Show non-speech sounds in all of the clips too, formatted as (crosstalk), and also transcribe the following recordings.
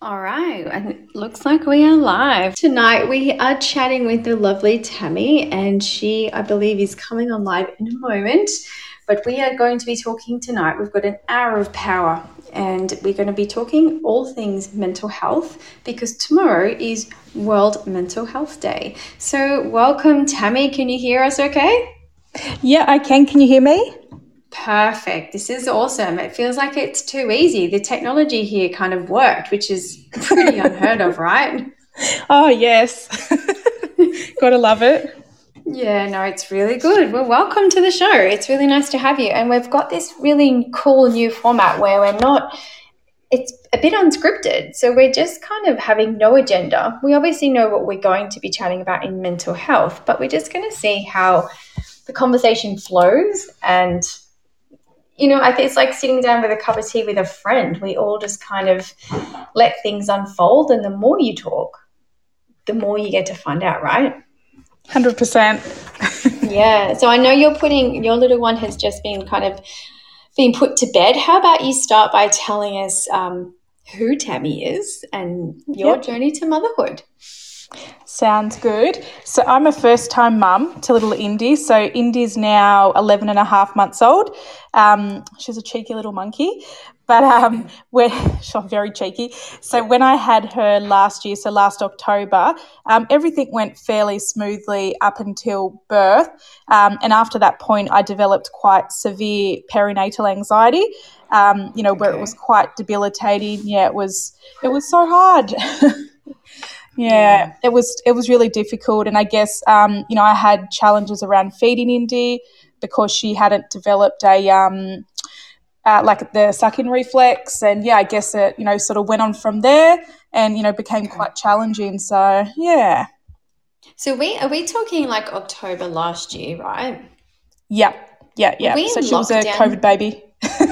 All right, and it looks like we are live. Tonight we are chatting with the lovely Tammy, and she, I believe, is coming on live in a moment. But we are going to be talking tonight. We've got an hour of power, and we're going to be talking all things mental health because tomorrow is World Mental Health Day. So, welcome, Tammy. Can you hear us okay? Yeah, I can. Can you hear me? Perfect. This is awesome. It feels like it's too easy. The technology here kind of worked, which is pretty unheard of, right? (laughs) Oh, yes. (laughs) Gotta love it. Yeah, no, it's really good. Well, welcome to the show. It's really nice to have you. And we've got this really cool new format where we're not, it's a bit unscripted. So we're just kind of having no agenda. We obviously know what we're going to be chatting about in mental health, but we're just going to see how the conversation flows and you know, I think it's like sitting down with a cup of tea with a friend. We all just kind of let things unfold, and the more you talk, the more you get to find out, right? 100%. yeah. So I know you're putting, your little one has just been kind of been put to bed. How about you start by telling us um, who Tammy is and your yep. journey to motherhood? Sounds good. So I'm a first time mum to little Indy. So Indy's now 11 and a half months old. Um, she's a cheeky little monkey, but um, (laughs) we're (laughs) she's very cheeky. So when I had her last year, so last October, um, everything went fairly smoothly up until birth. Um, and after that point, I developed quite severe perinatal anxiety. Um, you know, where it was quite debilitating. Yeah, it was. It was so hard. (laughs) Yeah, it was it was really difficult, and I guess um, you know I had challenges around feeding Indy because she hadn't developed a um, uh, like the sucking reflex, and yeah, I guess it you know sort of went on from there, and you know became quite challenging. So yeah. So we are we talking like October last year, right? Yeah, yeah, yeah. So she was a COVID baby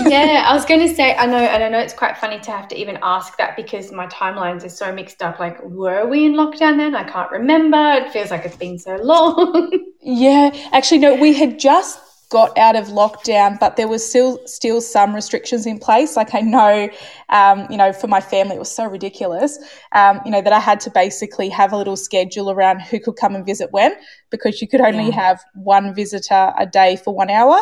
yeah, I was going to say, I know, and I know it's quite funny to have to even ask that because my timelines are so mixed up. Like, were we in lockdown then? I can't remember. It feels like it's been so long. (laughs) yeah, actually, no, we had just got out of lockdown, but there was still still some restrictions in place. Like I know, um, you know, for my family, it was so ridiculous, um, you know, that I had to basically have a little schedule around who could come and visit when, because you could only yeah. have one visitor a day for one hour.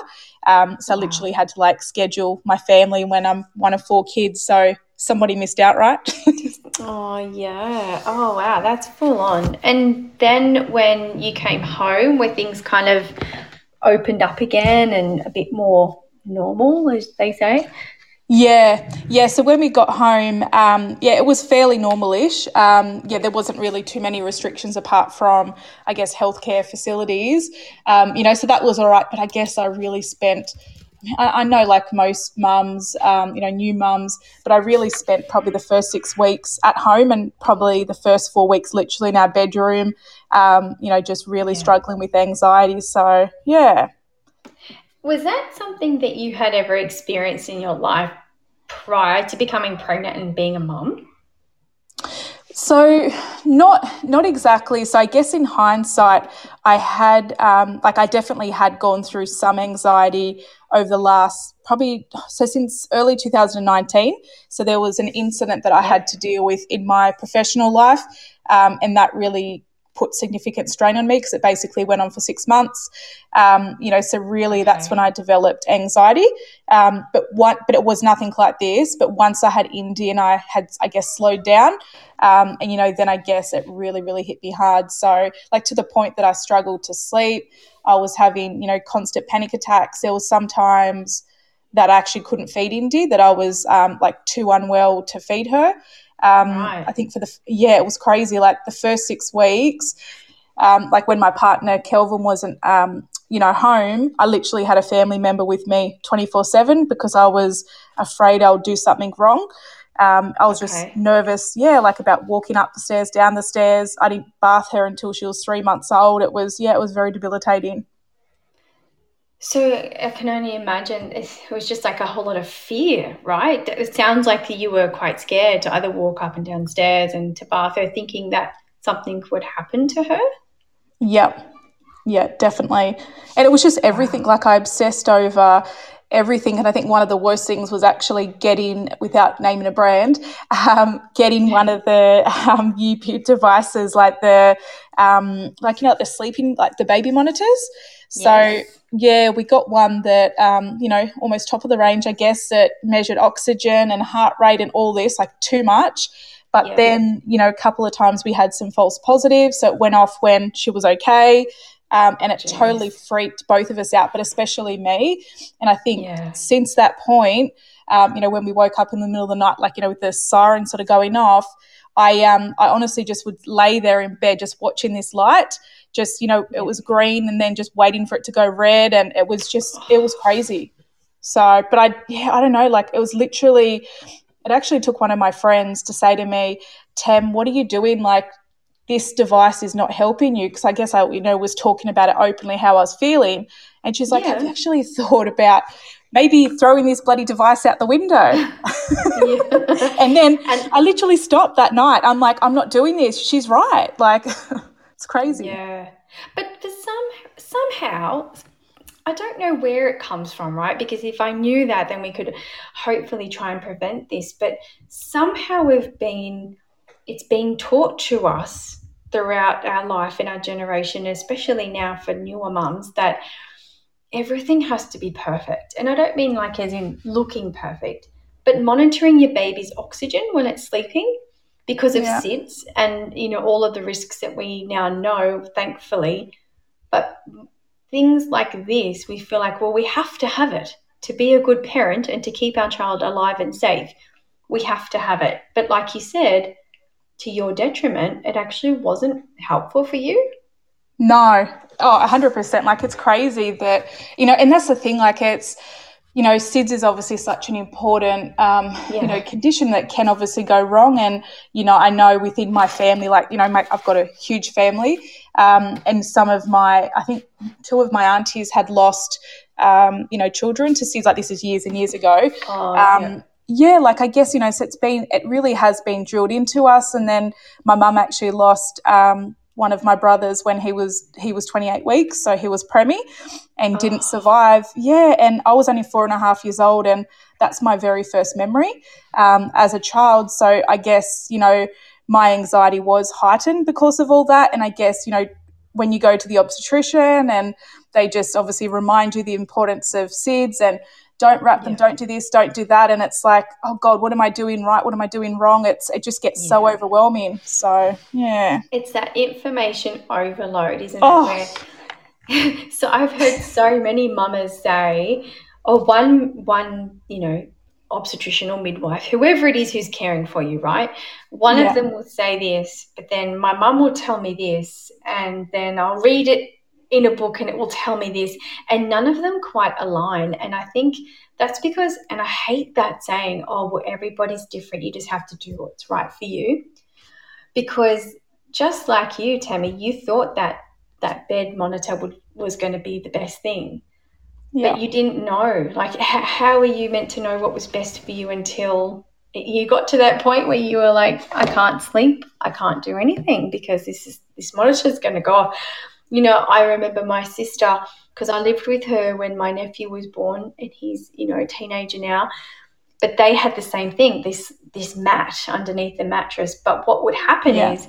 Um, so wow. I literally had to like schedule my family when I'm one of four kids. So somebody missed out, right? (laughs) oh yeah. Oh wow, that's full on. And then when you came home, where things kind of opened up again and a bit more normal, as they say? Yeah, yeah. So when we got home, um, yeah, it was fairly normalish. Um, yeah, there wasn't really too many restrictions apart from, I guess, healthcare facilities. Um, you know, so that was all right. But I guess I really spent I, I know, like most mums, um, you know, new mums, but I really spent probably the first six weeks at home and probably the first four weeks literally in our bedroom, um, you know, just really yeah. struggling with anxiety. So, yeah. Was that something that you had ever experienced in your life prior to becoming pregnant and being a mom? So not not exactly. So I guess in hindsight, I had um, like I definitely had gone through some anxiety over the last probably so since early 2019. So there was an incident that I had to deal with in my professional life, um, and that really put significant strain on me because it basically went on for six months. Um, you know, so really okay. that's when I developed anxiety. Um, but one, but it was nothing like this. But once I had Indy and I had, I guess, slowed down, um, and you know, then I guess it really, really hit me hard. So like to the point that I struggled to sleep. I was having, you know, constant panic attacks. There was sometimes that I actually couldn't feed Indy, that I was um, like too unwell to feed her. Um, right. I think for the yeah, it was crazy. Like the first six weeks, um, like when my partner Kelvin wasn't, um, you know, home, I literally had a family member with me twenty four seven because I was afraid I'll do something wrong. Um, I was okay. just nervous, yeah, like about walking up the stairs, down the stairs. I didn't bath her until she was three months old. It was, yeah, it was very debilitating. So I can only imagine it was just like a whole lot of fear, right? It sounds like you were quite scared to either walk up and down stairs and to bath her, thinking that something would happen to her. Yep. Yeah, definitely. And it was just everything. Like I obsessed over everything. And I think one of the worst things was actually getting, without naming a brand, um, getting one of the um, devices, like the, um, like, you know, the sleeping, like the baby monitors. So, yes. yeah, we got one that, um, you know, almost top of the range, I guess, that measured oxygen and heart rate and all this, like too much. But yeah, then, yeah. you know, a couple of times we had some false positives. So it went off when she was okay. Um, and it Jeez. totally freaked both of us out, but especially me. And I think yeah. since that point, um, you know, when we woke up in the middle of the night, like, you know, with the siren sort of going off, I um I honestly just would lay there in bed just watching this light. Just, you know, it was green and then just waiting for it to go red and it was just it was crazy. So, but I yeah, I don't know, like it was literally it actually took one of my friends to say to me, Tem, what are you doing? Like, this device is not helping you. Because I guess I, you know, was talking about it openly how I was feeling. And she's like, yeah. Have you actually (laughs) thought about maybe throwing this bloody device out the window? (laughs) (laughs) and then and, I literally stopped that night. I'm like, I'm not doing this. She's right. Like, it's crazy. Yeah. But for some somehow I don't know where it comes from, right? Because if I knew that, then we could hopefully try and prevent this. But somehow we've been, it's being taught to us throughout our life and our generation, especially now for newer mums, that everything has to be perfect. And I don't mean like as in looking perfect, but monitoring your baby's oxygen when it's sleeping because of yeah. SIDS and you know all of the risks that we now know, thankfully. But things like this, we feel like, well, we have to have it to be a good parent and to keep our child alive and safe. We have to have it. But like you said, to your detriment, it actually wasn't helpful for you. No, oh, 100%. Like, it's crazy that, you know, and that's the thing, like, it's, you know, SIDS is obviously such an important, um, yeah. you know, condition that can obviously go wrong. And, you know, I know within my family, like, you know, my, I've got a huge family. Um, and some of my, I think two of my aunties had lost, um, you know, children to SIDS like this is years and years ago. Oh, yeah. Yeah, like I guess, you know, so it's been, it really has been drilled into us. And then my mum actually lost, um, one of my brothers when he was he was 28 weeks so he was preemie and oh. didn't survive yeah and i was only four and a half years old and that's my very first memory um, as a child so i guess you know my anxiety was heightened because of all that and i guess you know when you go to the obstetrician and they just obviously remind you the importance of SIDS and don't wrap them, yeah. don't do this, don't do that. And it's like, oh God, what am I doing right? What am I doing wrong? It's it just gets yeah. so overwhelming. So yeah. It's that information overload, isn't oh. it? Where (laughs) so I've heard so many mamas say, or one one, you know, obstetrician or midwife, whoever it is who's caring for you, right? One yeah. of them will say this, but then my mum will tell me this, and then I'll read it in a book and it will tell me this. And none of them quite align. And I think that's because, and I hate that saying, oh, well, everybody's different. You just have to do what's right for you. Because just like you, Tammy, you thought that that bed monitor would, was going to be the best thing. Yeah. But you didn't know. Like, how are you meant to know what was best for you until you got to that point where you were like, I can't sleep, I can't do anything because this is this monitor is going to go off you know, I remember my sister because I lived with her when my nephew was born, and he's you know a teenager now. But they had the same thing this this mat underneath the mattress. But what would happen yeah. is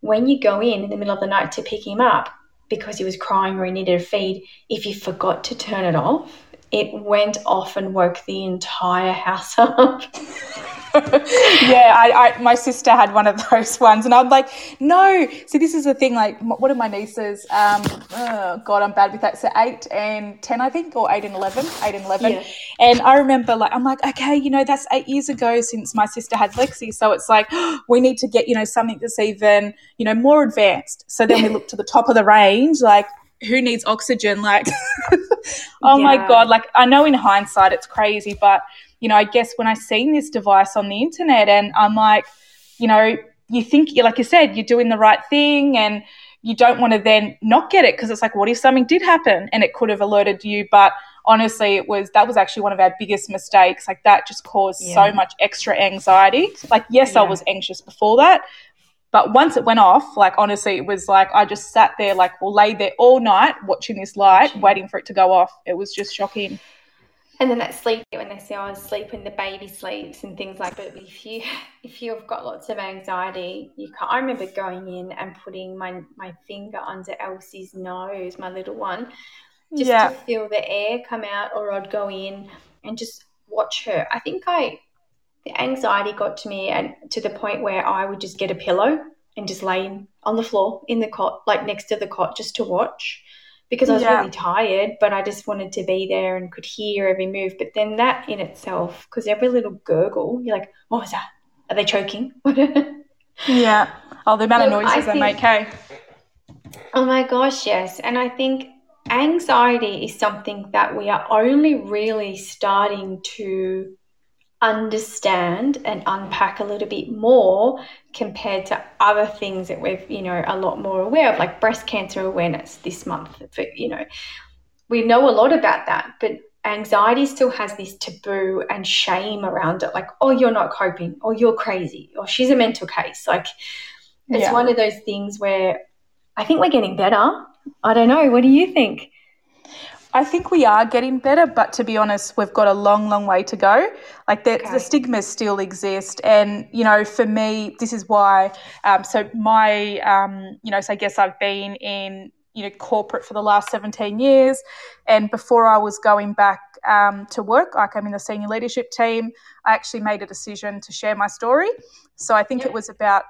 when you go in in the middle of the night to pick him up because he was crying or he needed a feed, if you forgot to turn it off, it went off and woke the entire (laughs) house up. (laughs) yeah, I, I, my sister had one of those (laughs) ones, and I'm like, no. See, this is the thing. Like, one of my nieces, um, oh God, I'm bad with that. So eight and ten, I think, or eight and eleven, eight and eleven. Yeah. And I remember, like, I'm like, okay, you know, that's eight years ago since my sister had Lexi, so it's like (gasps) we need to get, you know, something that's even, you know, more advanced. So then we look to the top of the range, like who needs oxygen? Like, (laughs) oh yeah. my God. Like, I know in hindsight it's crazy, but you know, I guess when I seen this device on the internet and I'm like, you know, you think, like you said, you're doing the right thing and you don't want to then not get it because it's like, what if something did happen and it could have alerted you? But honestly, it was that was actually one of our biggest mistakes. Like that just caused yeah. so much extra anxiety. Like, yes, yeah. I was anxious before that. But once it went off, like honestly, it was like I just sat there, like, well, lay there all night watching this light, waiting for it to go off. It was just shocking. And then that sleep when they say oh sleep when the baby sleeps and things like that. But if you if you've got lots of anxiety you can't i remember going in and putting my my finger under elsie's nose my little one just yeah. to feel the air come out or i'd go in and just watch her. I think i the anxiety got to me and to the point where i would just get a pillow and just lay on the floor in the cot like next to the cot just to watch because I was yeah. really tired, but I just wanted to be there and could hear every move. But then that in itself, because every little gurgle, you're like, what was that? Are they choking? (laughs) yeah. Oh, the amount of noises they make, hey? Oh my gosh, yes. And I think anxiety is something that we are only really starting to understand and unpack a little bit more compared to other things that we've you know a lot more aware of like breast cancer awareness this month for you know we know a lot about that but anxiety still has this taboo and shame around it like oh you're not coping. Or you're crazy. Or she's a mental case. Like it's yeah. one of those things where i think we're getting better. I don't know. What do you think I think we are getting better, but to be honest, we've got a long, long way to go. Like the, okay. the stigmas still exist, and you know, for me, this is why. Um, so my, um, you know, so I guess I've been in you know corporate for the last 17 years and before i was going back um, to work like i'm in the senior leadership team i actually made a decision to share my story so i think yeah. it was about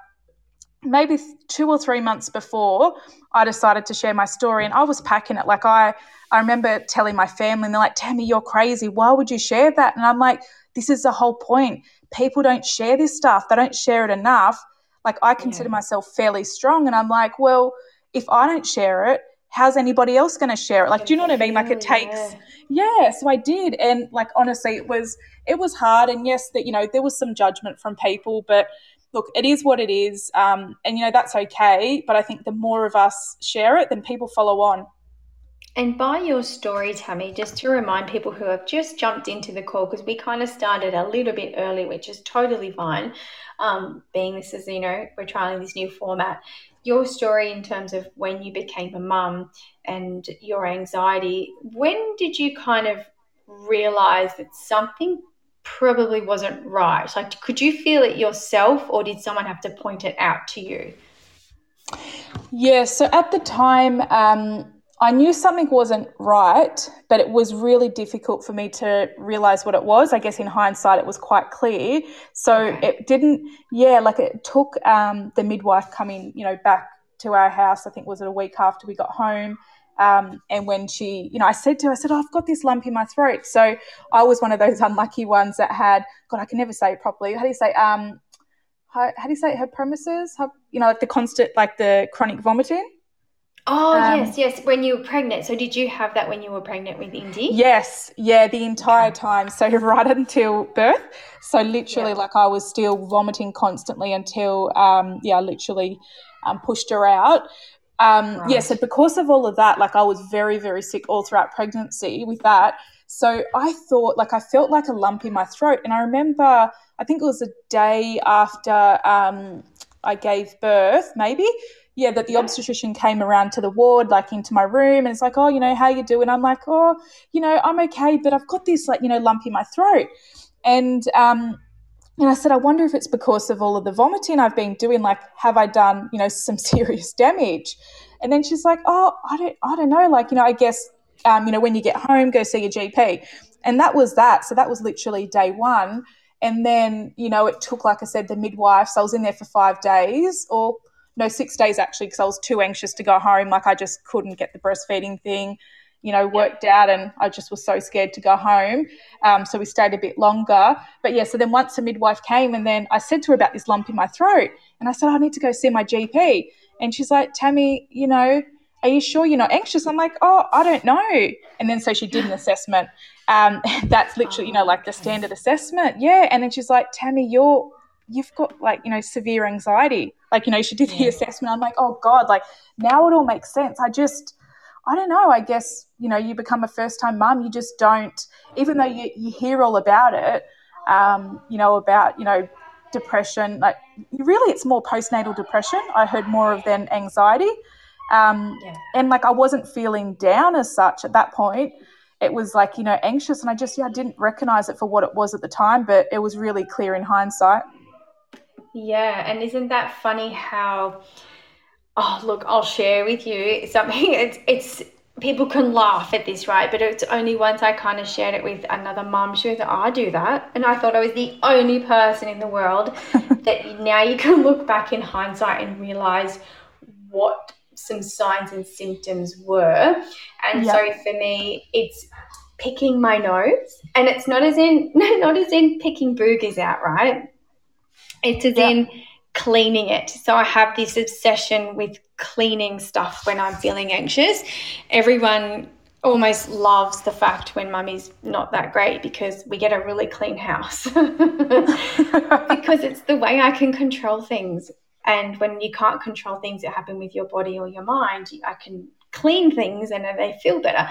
maybe two or three months before I decided to share my story and I was packing it. Like I, I remember telling my family and they're like, Tammy, you're crazy. Why would you share that? And I'm like, this is the whole point. People don't share this stuff. They don't share it enough. Like I consider yeah. myself fairly strong. And I'm like, well, if I don't share it, how's anybody else going to share it? Like, do you know what I mean? Like it takes, yeah. yeah. So I did. And like, honestly, it was, it was hard. And yes, that, you know, there was some judgment from people, but look, it is what it is. Um, and, you know, that's okay. But I think the more of us share it, then people follow on. And by your story, Tammy, just to remind people who have just jumped into the call, because we kind of started a little bit early, which is totally fine, um, being this is, you know, we're trying this new format. Your story in terms of when you became a mum and your anxiety, when did you kind of realize that something probably wasn't right? Like, could you feel it yourself, or did someone have to point it out to you? Yeah, so at the time, um, I knew something wasn't right, but it was really difficult for me to realize what it was. I guess in hindsight, it was quite clear. So okay. it didn't, yeah, like it took um, the midwife coming, you know, back to our house. I think was it a week after we got home. Um, and when she, you know, I said to her, I said, oh, I've got this lump in my throat. So I was one of those (laughs) unlucky ones that had, God, I can never say it properly. How do you say, um, how, how do you say it? her premises? Her, you know, like the constant, like the chronic vomiting. Oh um, yes, yes. When you were pregnant, so did you have that when you were pregnant with Indy? Yes, yeah, the entire time. So (laughs) right until birth. So literally, yeah. like I was still vomiting constantly until, um, yeah, I literally um, pushed her out. Um, right. Yeah, so because of all of that, like I was very, very sick all throughout pregnancy with that. So I thought, like, I felt like a lump in my throat. And I remember, I think it was a day after um, I gave birth, maybe. Yeah, that the obstetrician came around to the ward, like into my room, and it's like, oh, you know, how you doing? I'm like, oh, you know, I'm okay, but I've got this, like, you know, lump in my throat. And um, and I said, I wonder if it's because of all of the vomiting I've been doing. Like, have I done, you know, some (laughs) serious damage? And then she's like, Oh, I don't, I don't know. Like, you know, I guess, um, you know, when you get home, go see your GP. And that was that. So that was literally day one. And then, you know, it took, like I said, the midwife. So I was in there for five days, or no, six days actually, because I was too anxious to go home. Like, I just couldn't get the breastfeeding thing you know, worked out and I just was so scared to go home. Um, so we stayed a bit longer. But yeah, so then once the midwife came and then I said to her about this lump in my throat and I said, I need to go see my GP. And she's like, Tammy, you know, are you sure you're not anxious? I'm like, oh, I don't know. And then so she did an (gasps) assessment. Um, (laughs) that's literally, you know, like the standard assessment. Yeah. And then she's like, Tammy, you're, you've got like, you know, severe anxiety. Like, you know, she did the assessment. I'm like, oh God, like now it all makes sense. I just, I don't know, I guess, you know, you become a first time mum, you just don't, even though you, you hear all about it, um, you know, about, you know, depression, like really it's more postnatal depression. I heard more of than anxiety. Um, yeah. And like I wasn't feeling down as such at that point. it was like you know anxious and i just yeah i didn't recognize it for what it was at the time but it was really clear in hindsight yeah and isn't that funny how oh look i'll share with you something (laughs) it's it's people can laugh at this right but it's only once i kind of shared it with another mum she was like oh, i do that and i thought i was the only person in the world (laughs) that now you can look back in hindsight and realize what some signs and symptoms were. And yep. so for me, it's picking my nose, and it's not as in (laughs) not as in picking boogers out, right? It's as yep. in cleaning it. So I have this obsession with cleaning stuff when I'm feeling anxious. Everyone almost loves the fact when mummy's not that great because we get a really clean house (laughs) because it's the way I can control things. And when you can't control things that happen with your body or your mind, I can clean things and they feel better.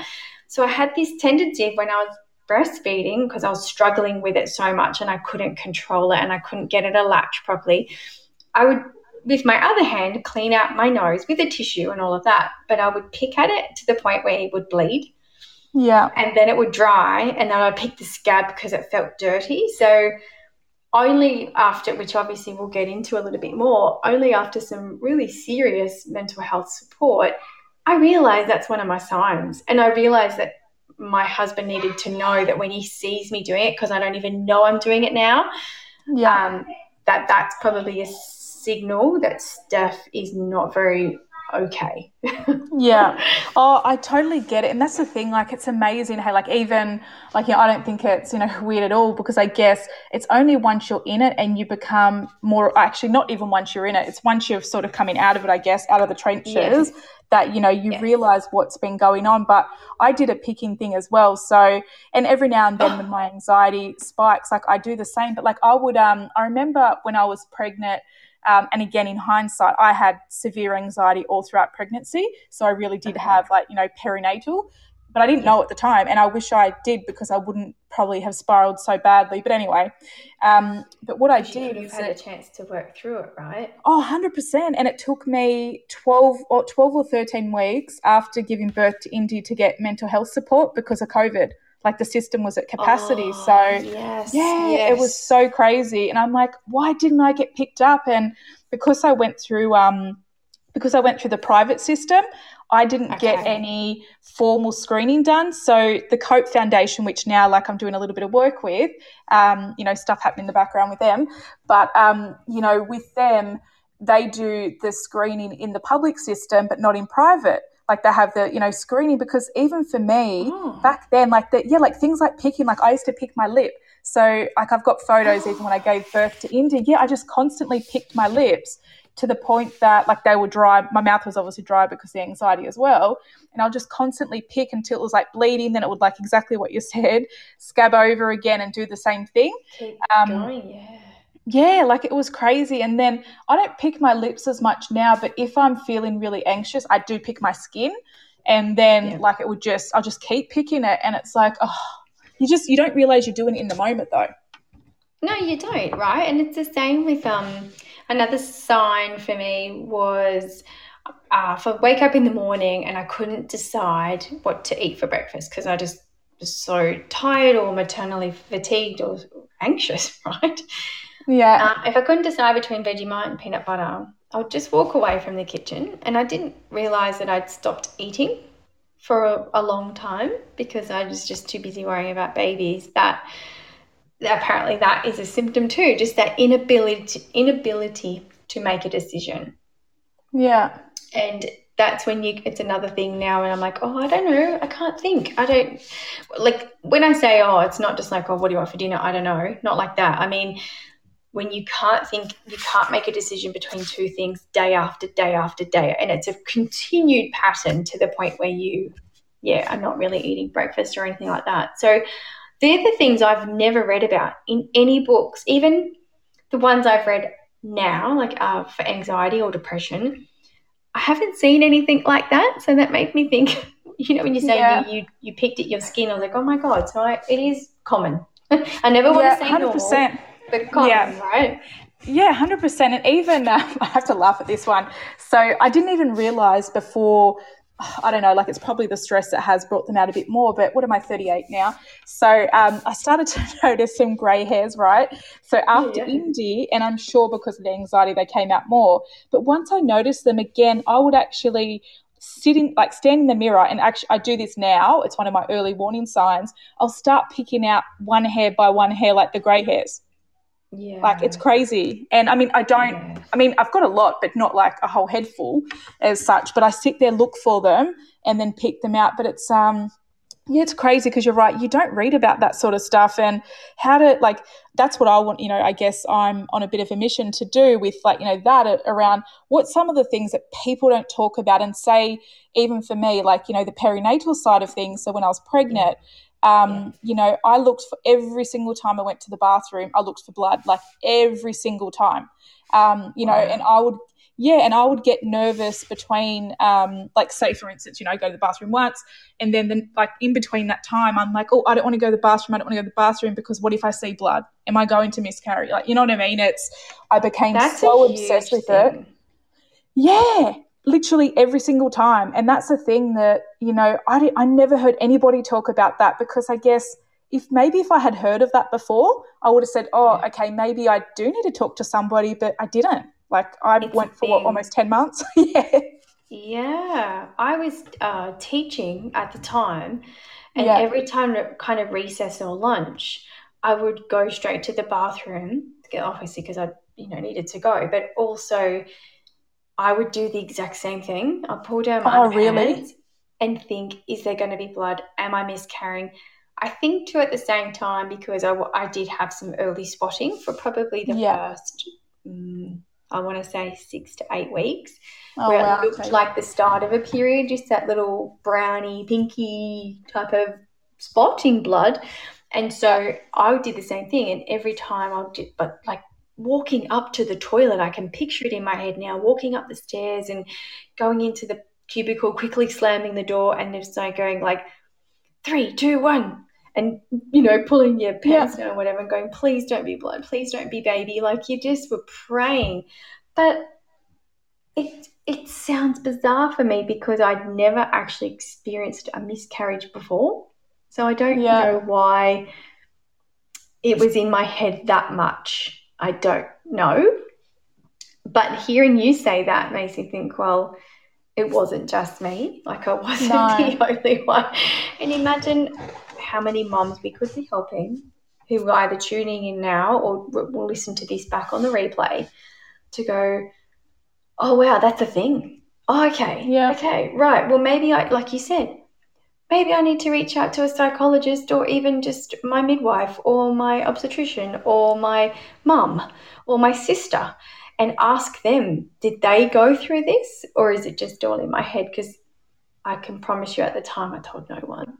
So I had this tendency when I was breastfeeding because I was struggling with it so much and I couldn't control it and I couldn't get it a latch properly. I would, with my other hand, clean out my nose with a tissue and all of that, but I would pick at it to the point where it would bleed. Yeah. And then it would dry and then I'd pick the scab because it felt dirty. So only after, which obviously we'll get into a little bit more, only after some really serious mental health support, I realized that's one of my signs. And I realized that my husband needed to know that when he sees me doing it, because I don't even know I'm doing it now, yeah. Um, that that's probably a signal that Steph is not very okay. yeah. (laughs) Oh, I totally get it. And that's the thing, like it's amazing how like even like you know, I don't think it's, you know, (laughs) weird at all because I guess it's only once you're in it and you become more actually not even once you're in it, it's once you're sort of coming out of it, I guess, out of the trenches that, you know, you yes. realize what's been going on. But I did a picking thing as well. So and every now and then when my anxiety spikes, like I do the same. But like I would um I remember when I was pregnant um, and again, in hindsight, I had severe anxiety all throughout pregnancy. So I really did have like, you know, perinatal, but I didn't know at the time. And I wish I did because I wouldn't probably have spiraled so badly. But anyway, um, but what I did is. had a chance to work through it, right? Oh, 100%. And it took me 12 or 12 or 13 weeks after giving birth to Indy to get mental health support because of COVID like the system was at capacity. Oh, so yes, yeah, yes. it was so crazy. And I'm like, why didn't I get picked up? And because I went through um because I went through the private system, I didn't okay. get any formal screening done. So the Cope Foundation, which now like I'm doing a little bit of work with, um, you know, stuff happening in the background with them, but um, you know, with them, they do the screening in the public system, but not in private like they have the you know screening because even for me oh. back then like the yeah like things like picking like i used to pick my lip. So like i've got photos even when i gave birth to indy yeah i just constantly picked my lips to the point that like they were dry. My mouth was obviously dry because of the anxiety as well. And i'll just constantly pick until it was like bleeding then it would like exactly what you (laughs) said scab over again and do the same thing. Keep um, going, yeah yeah, like it was crazy. And then I don't pick my lips as much now, but if I'm feeling really anxious, I do pick my skin. And then yeah. like it would just, I'll just keep picking it. And it's like, oh, you just, you don't realize you're doing it in the moment though. No, you don't, right? And it's the same with um another sign for me was uh, if I wake up in the morning and I couldn't decide what to eat for breakfast because I just was so tired or maternally fatigued or anxious, (laughs) right? Yeah. Um, if I couldn't decide between Vegemite and peanut butter, I would just walk away from the kitchen. And I didn't realize that I'd stopped eating for a, a long time because I was just too busy worrying about babies. That apparently that is a symptom too, just that inability inability to make a decision. Yeah. And that's when you it's another thing now and I'm like, oh, I don't know, I can't think. I don't like when I say, oh, it's not just like, oh, what do you want for dinner? I don't know. Not like that. I mean, when you can't think, you can't make a decision between two things day after day after day. And it's a continued pattern to the point where you, yeah, are not really eating breakfast or anything like that. So they're the things I've never read about in any books, even the ones I've read now, like uh, for anxiety or depression. I haven't seen anything like that. So that made me think, (laughs) you know, when you say yeah. you, you, you picked at your skin, I was like, oh my God, so I, it is common. (laughs) I never want yeah, to say 100%. normal the con, yeah. right? Yeah, 100%. And even, (laughs) I have to laugh at this one. So I didn't even realize before, I don't know, like it's probably the stress that has brought them out a bit more. But what am I, 38 now? So um, I started (laughs) to notice some grey hairs, right? So after yeah. Indy, and I'm sure because of the anxiety, they came out more. But once I noticed them again, I would actually sitting like stand in the mirror and actually I do this now it's one of my early warning signs I'll start picking out one hair by one hair like the grey hairs yeah. Like it's crazy. And I mean, I don't, yeah. I mean, I've got a lot, but not like a whole head full as such. But I sit there, look for them, and then pick them out. But it's, um, yeah, it's crazy because you're right. You don't read about that sort of stuff and how to, like, that's what I want, you know, I guess I'm on a bit of a mission to do with, like, you know, that around what some of the things that people don't talk about and say, even for me, like, you know, the perinatal side of things. So when I was pregnant, um, you know, I looked for every single time I went to the bathroom, I looked for blood, like every single time. Um, you know, and I would, yeah, and I would get nervous between, um, like, say, for instance, you know, I go to the bathroom once, and then, then, like, in between that time, I'm like, oh, I don't want to go to the bathroom. I don't want to go to the bathroom because what if I see blood? Am I going to miscarry? Like, you know what I mean? It's, I became That's so obsessed with it. Yeah literally every single time. And that's the thing that, you know, I, I never heard anybody talk about that because I guess if maybe if I had heard of that before, I would have said, oh, okay, maybe I do need to talk to somebody, but I didn't. Like I it's went for what, almost 10 months. (laughs) yeah. Yeah. I was uh, teaching at the time. And yeah. every time kind of recess or lunch, I would go straight to the bathroom, obviously because I, you know, needed to go, but also I would do the exact same thing. I'll pull down my oh, really? and think, is there going to be blood? Am I miscarrying? I think too at the same time because I, I did have some early spotting for probably the yeah. first, um, I want to say six to eight weeks, oh, where wow, it looked okay. like the start of a period, just that little browny, pinky type of spotting blood. And so I did the same thing. And every time I did, but like walking up to the toilet. I can picture it in my head now, walking up the stairs and going into the cubicle, quickly slamming the door, and just like going like three, two, one, and you know, pulling your pants yeah. down or whatever, and going, please don't be blood, please don't be baby. Like you just were praying, but it it sounds bizarre for me because I'd never actually experienced a miscarriage before, so I don't yeah. know why it was in my head that much I don't know. But hearing you say that makes me think, well, it wasn't just me. Like I wasn't (laughs) no. the only one. And imagine how many moms we could be helping who are either tuning in now or will listen to this back on the replay to go, oh wow, that's a thing. Oh, okay. Yeah. Okay. Right. Well, maybe I, like you said, maybe I need to reach out to a psychologist or even just my midwife or my obstetrician or my mum or my sister and ask them, did they go through this or is it just all in my head? Because I can promise you at the time I told no one.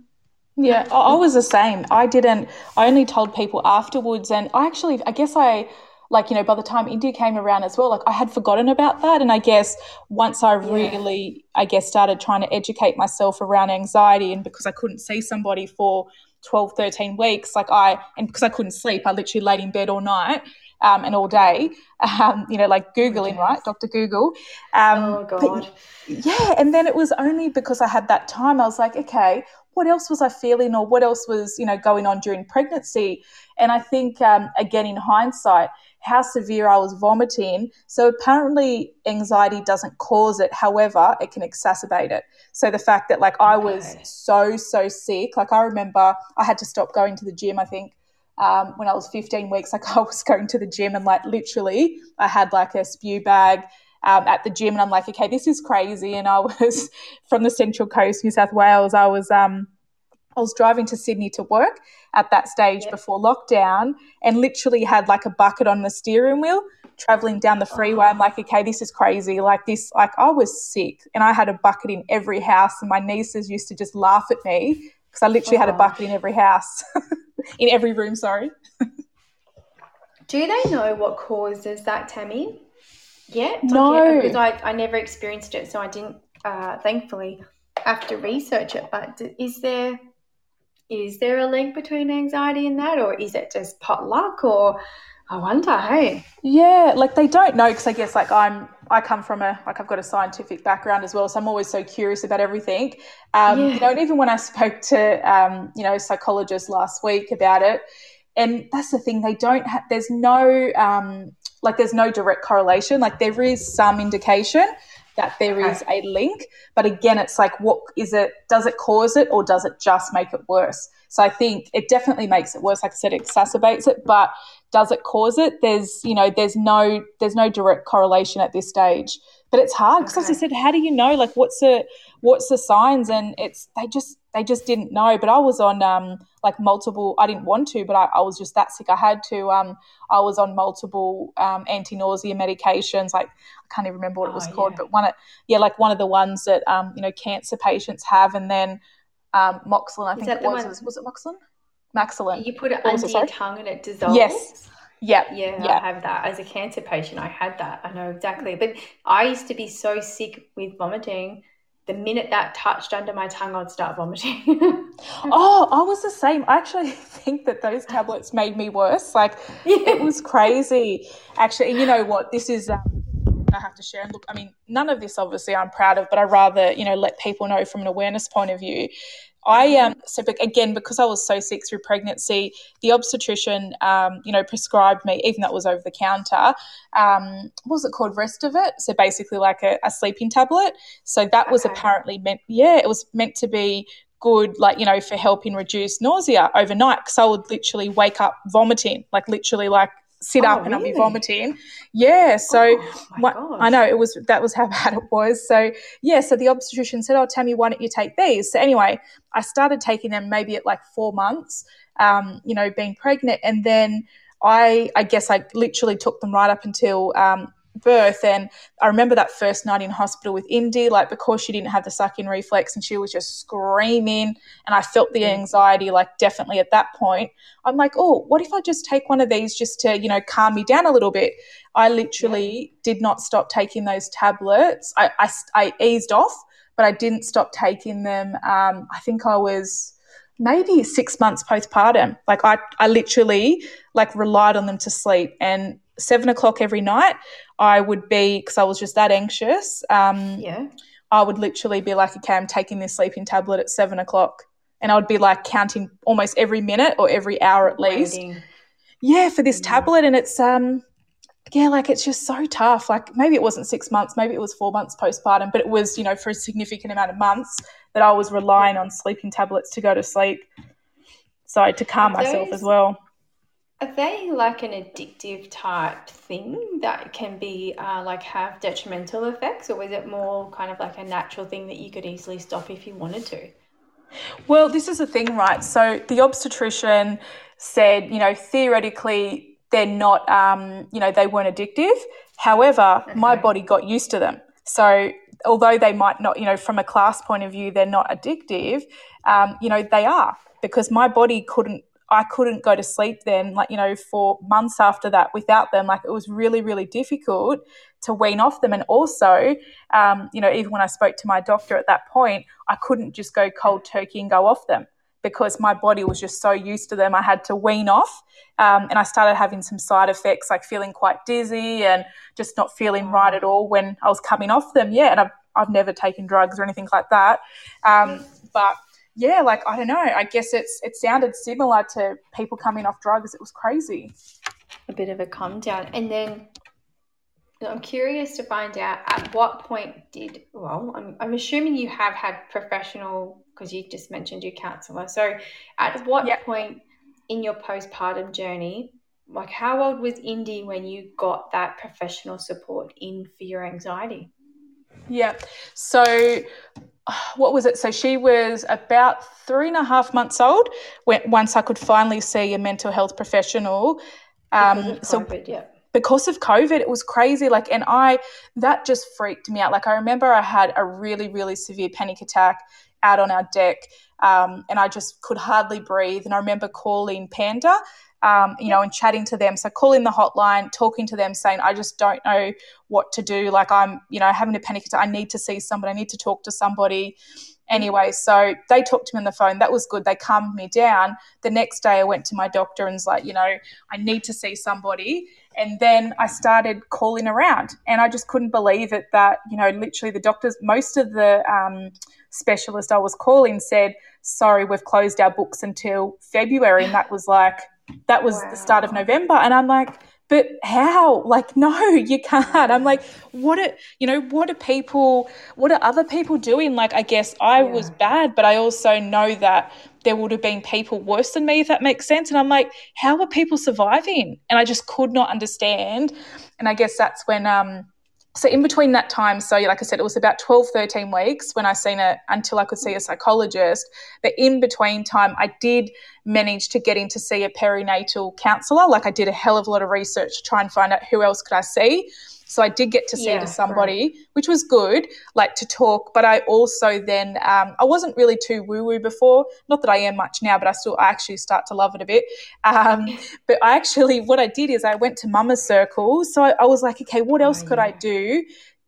Yeah, I was the same. I didn't, I only told people afterwards. And I actually, I guess I, like you know by the time india came around as well like i had forgotten about that and i guess once i really yeah. i guess started trying to educate myself around anxiety and because i couldn't see somebody for 12 13 weeks like i and because i couldn't sleep i literally laid in bed all night um, and all day, (laughs) um, you know, like Googling, right? Dr. Google. Um, oh, God. yeah. And then it was only because I had that time, I was like, okay, what else was I feeling or what else was, you know, going on during pregnancy? And I think, um, again, in hindsight, how severe I was vomiting. So apparently, anxiety doesn't cause it. However, it can exacerbate it. So the fact that like I was so so sick, like I remember I had to stop going to the gym. I think um, when I was 15 weeks, like I was (laughs) going to the gym and like literally I had like a spew bag. Um, at the gym, and I'm like, okay, this is crazy. And I was (laughs) from the Central Coast, New South Wales. I was um, I was driving to Sydney to work at that stage yep. before lockdown and literally had like a bucket on the steering wheel traveling down the freeway. I'm like, okay, this is crazy. Like this, like I was sick and I had a bucket in every house and my nieces used to just laugh at me because I literally oh. had a bucket in every house, (laughs) in every room, sorry. Do they know what causes that, Tammy? Yet? No. because I, I never experienced it, so I didn't, uh, thankfully, have to research it. But is there is there a link between anxiety and that, or is it just pot luck? Or I wonder, hey. Yeah, like they don't know because I guess like I'm I come from a like I've got a scientific background as well, so I'm always so curious about everything. Um, yeah. You know, and even when I spoke to um, you know psychologists last week about it, and that's the thing they don't have. There's no um, like there's no direct correlation. Like there is some indication that there okay. is a link, but again, it's like what is it? Does it cause it, or does it just make it worse? So I think it definitely makes it worse. Like I said, it exacerbates it, but does it cause it? There's, you know, there's no there's no direct correlation at this stage. But it's hard because, okay. as I said, how do you know? Like, what's the what's the signs? And it's they just they just didn't know. But I was on um like multiple. I didn't want to, but I, I was just that sick. I had to. Um, I was on multiple um, anti nausea medications. Like I can't even remember what it was oh, called, yeah. but one of yeah, like one of the ones that um you know cancer patients have, and then um, Moxilin, I think it was. was. Was it Moxilin? Maxolon. You put it under your tongue and it dissolves. Yes. Yeah, Yeah, yeah, I have that as a cancer patient. I had that. I know exactly. But I used to be so sick with vomiting. The minute that touched under my tongue, I'd start vomiting. (laughs) oh, I was the same. I actually (laughs) think that those tablets made me worse. Like yeah. it was crazy. Actually, and you know what? This is. Um, I have to share. And look, I mean, none of this obviously I'm proud of, but I rather, you know, let people know from an awareness point of view. I um so again because I was so sick through pregnancy, the obstetrician um you know prescribed me even though it was over the counter um what was it called Restavit. so basically like a, a sleeping tablet so that was okay. apparently meant yeah it was meant to be good like you know for helping reduce nausea overnight because I would literally wake up vomiting like literally like sit oh, up and really? I'll be vomiting. Yeah. So oh, I know it was that was how (laughs) bad it was. So yeah. So the obstetrician said, "Oh, Tammy, why don't you take these?" So anyway, I started taking them maybe at like four months. Um, you know, being pregnant, and then I I guess I literally took them right up until um, birth. And I remember that first night in hospital with Indy, like because she didn't have the sucking reflex and she was just screaming, and I felt the mm. anxiety, like definitely at that point. I'm like, oh, what if I just take one of these just to, you know, calm me down a little bit? I literally did not stop taking those tablets. I, I, I eased off, but I didn't stop taking them. Um, I think I was maybe six months postpartum. Like I, I literally like relied on them to sleep and seven o'clock every night, I would be because I was just that anxious. Um, yeah, I would literally be like, okay, I'm taking this sleeping tablet at seven o'clock, and I would be like counting almost every minute or every hour at least. Waiting. Yeah, for this tablet, and it's um, yeah, like it's just so tough. Like maybe it wasn't six months, maybe it was four months postpartum, but it was you know for a significant amount of months that I was relying on sleeping tablets to go to sleep, so to calm myself as well. Are they like an addictive type thing that can be uh, like have detrimental effects, or is it more kind of like a natural thing that you could easily stop if you wanted to? Well, this is the thing, right? So the obstetrician said, you know, theoretically they're not, um, you know, they weren't addictive. However, okay. my body got used to them. So although they might not, you know, from a class point of view, they're not addictive, um, you know, they are because my body couldn't I couldn't go to sleep then, like, you know, for months after that without them. Like, it was really, really difficult to wean off them. And also, um, you know, even when I spoke to my doctor at that point, I couldn't just go cold turkey and go off them because my body was just so used to them. I had to wean off. Um, and I started having some side effects, like feeling quite dizzy and just not feeling right at all when I was coming off them. Yeah. And I've, I've never taken drugs or anything like that. Um, but yeah, like I don't know. I guess it's it sounded similar to people coming off drugs. It was crazy. A bit of a calm down, and then I'm curious to find out at what point did well, I'm I'm assuming you have had professional because you just mentioned your counselor. So at what yep. point in your postpartum journey, like how old was Indy when you got that professional support in for your anxiety? Yeah. So (sighs) what was it? So she was about three and a half months old when once I could finally see a mental health professional. Um, so COVID, yeah. Because of COVID, it was crazy. Like, and I that just freaked me out. Like, I remember I had a really, really severe panic attack out on our deck, um, and I just could hardly breathe. And I remember calling Panda um, you know, and chatting to them. So calling the hotline, talking to them, saying, I just don't know what to do. Like I'm, you know, having a panic attack. I need to see somebody. I need to talk to somebody. Anyway, so they talked to me on the phone. That was good. They calmed me down. The next day I went to my doctor and was like, you know, I need to see somebody. And then I started calling around, and I just couldn't believe it that, you know, literally the doctors, most of the um, specialists I was calling said, sorry, we've closed our books until February. And that was like, that was wow. the start of November. And I'm like, but how like (laughs) no you can't i'm like what are you know what are people what are other people doing like i guess i yeah. was bad but i also know that there would have been people worse than me if that makes sense and i'm like how are people surviving and i just could not understand and i guess that's when um so in between that time so like i said it was about 12 13 weeks when i seen it until i could see a psychologist. But in between time i did manage to get in to see a perinatal counselor like i did a hell of a lot of research to try and find out who else could i see so I did get to see yeah, to somebody, right. which was good, like to talk. But I also then um, I wasn't really too woo woo before. Not that I am much now, but I still I actually start to love it a bit. Um, (laughs) but I actually what I did is I went to Mama's Circle. So I, I was like, okay, what else oh, could yeah. I do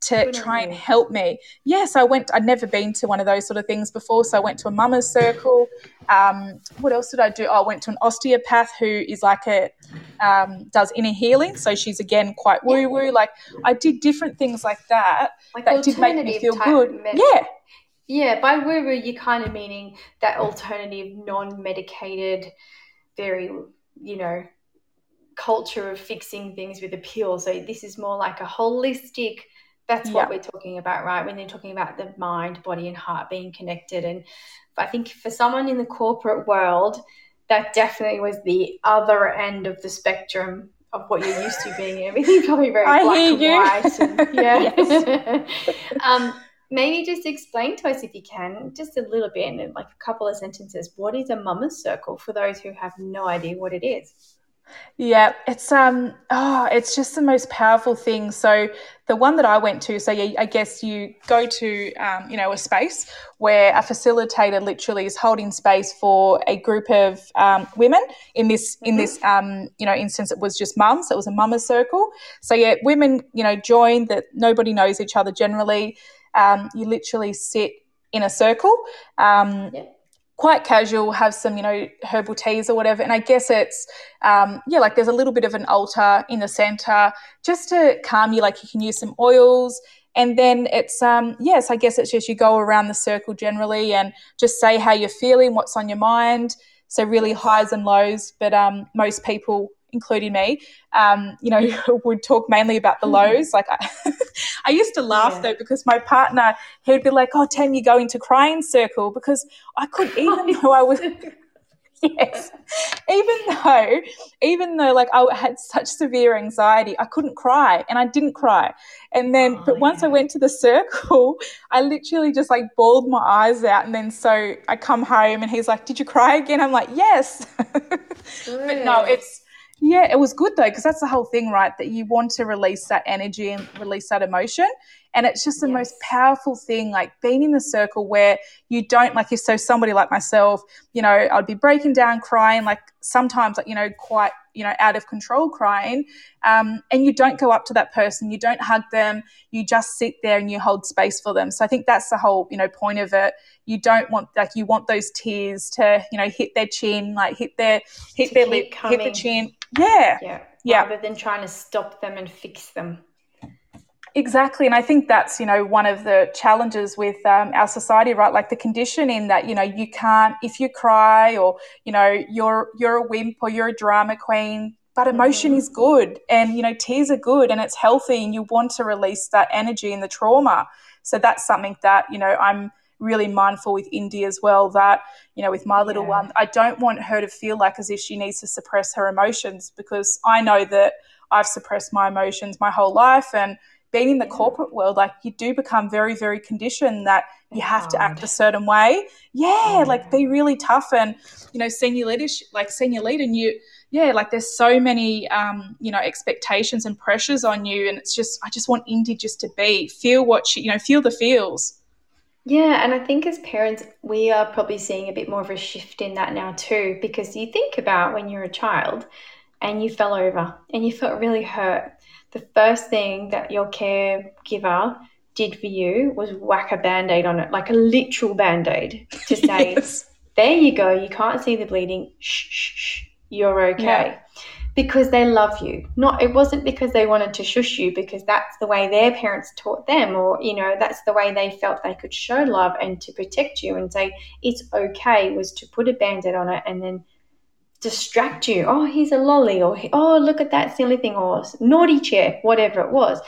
to try and help me. Yes, I went. I'd never been to one of those sort of things before, so I went to a mama's circle. Um, what else did I do? Oh, I went to an osteopath who is like a um, does inner healing. So she's again quite woo woo. Like I did different things like that like that did make me feel good. Med- yeah. Yeah, by woo woo, you're kind of meaning that alternative, non medicated, very, you know, culture of fixing things with a pill. So this is more like a holistic that's what we're talking about, right? When you're talking about the mind, body, and heart being connected. And I think for someone in the corporate world, that definitely was the other end of the spectrum of what you're used to being (laughs) everything probably very I black and white. And, (laughs) yeah. (laughs) um, maybe just explain to us if you can, just a little bit in like a couple of sentences, what is a mama's circle for those who have no idea what it is? Yeah, it's um oh, it's just the most powerful thing. So the one that I went to, so yeah, I guess you go to um, you know a space where a facilitator literally is holding space for a group of um, women. In this mm-hmm. in this um, you know instance, it was just mums. So it was a mama circle. So yeah, women you know join that nobody knows each other generally. Um, you literally sit in a circle. Um, yeah quite casual, have some, you know, herbal teas or whatever. And I guess it's, um, yeah, like there's a little bit of an altar in the center just to calm you. Like you can use some oils. And then it's, um, yes, I guess it's just you go around the circle generally and just say how you're feeling, what's on your mind. So really highs and lows, but um, most people including me, um, you know, (laughs) would talk mainly about the mm-hmm. lows. Like I, (laughs) I used to laugh yeah. though because my partner, he would be like, "Oh, Tam, you're go into crying circle," because I couldn't (laughs) even though I was. yes even though even though like i had such severe anxiety i couldn't cry and i didn't cry and then oh, but once yeah. i went to the circle i literally just like bawled my eyes out and then so i come home and he's like did you cry again i'm like yes but no it's yeah, it was good though, because that's the whole thing, right? That you want to release that energy and release that emotion. And it's just the yes. most powerful thing, like being in the circle where you don't, like, if so somebody like myself, you know, I'd be breaking down crying, like sometimes, like, you know, quite, you know, out of control crying. Um, and you don't go up to that person, you don't hug them, you just sit there and you hold space for them. So I think that's the whole, you know, point of it. You don't want, like, you want those tears to, you know, hit their chin, like hit their, hit to their lip, coming. hit the chin. Yeah. Yeah. Yeah. Rather than trying to stop them and fix them. Exactly, and I think that's you know one of the challenges with um, our society, right? Like the conditioning that you know you can't if you cry or you know you're you're a wimp or you're a drama queen, but emotion mm-hmm. is good, and you know tears are good, and it's healthy, and you want to release that energy and the trauma. So that's something that you know I'm really mindful with Indy as well. That you know with my little yeah. one, I don't want her to feel like as if she needs to suppress her emotions because I know that I've suppressed my emotions my whole life and being in the corporate world, like you do become very, very conditioned that you have to act a certain way. Yeah, like be really tough and you know, senior leadership, like senior leader, and you, yeah, like there's so many, um, you know, expectations and pressures on you, and it's just, I just want Indy just to be, feel what she, you know, feel the feels. Yeah, and I think as parents, we are probably seeing a bit more of a shift in that now too, because you think about when you're a child and you fell over and you felt really hurt the first thing that your caregiver did for you was whack a band aid on it, like a literal band aid, to (laughs) say, yes. there you go, you can't see the bleeding, shh, shh, shh you're okay. Yeah. because they love you. Not it wasn't because they wanted to shush you because that's the way their parents taught them or you know that's the way they felt they could show love and to protect you and say it's okay was to put a band-aid on it and then distract you. Oh, he's a lolly or oh, look at that silly thing or naughty chair, whatever it was.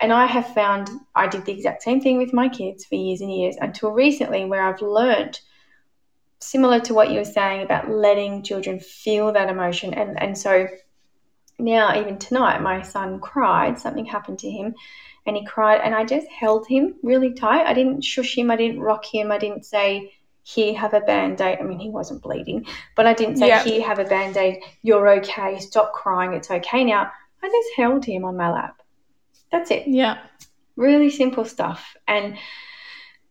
And I have found I did the exact same thing with my kids for years and years until recently where I've learned similar to what you were saying about letting children feel that emotion. And, and so now, even tonight, my son cried, something happened to him, and he cried, and I just held him really tight. I didn't shush him, I didn't rock him, I didn't say, here, have a band aid. I mean, he wasn't bleeding, but I didn't say, yeah. here, have a band aid. You're okay. Stop crying. It's okay now. I just held him on my lap. That's it. Yeah. Really simple stuff. And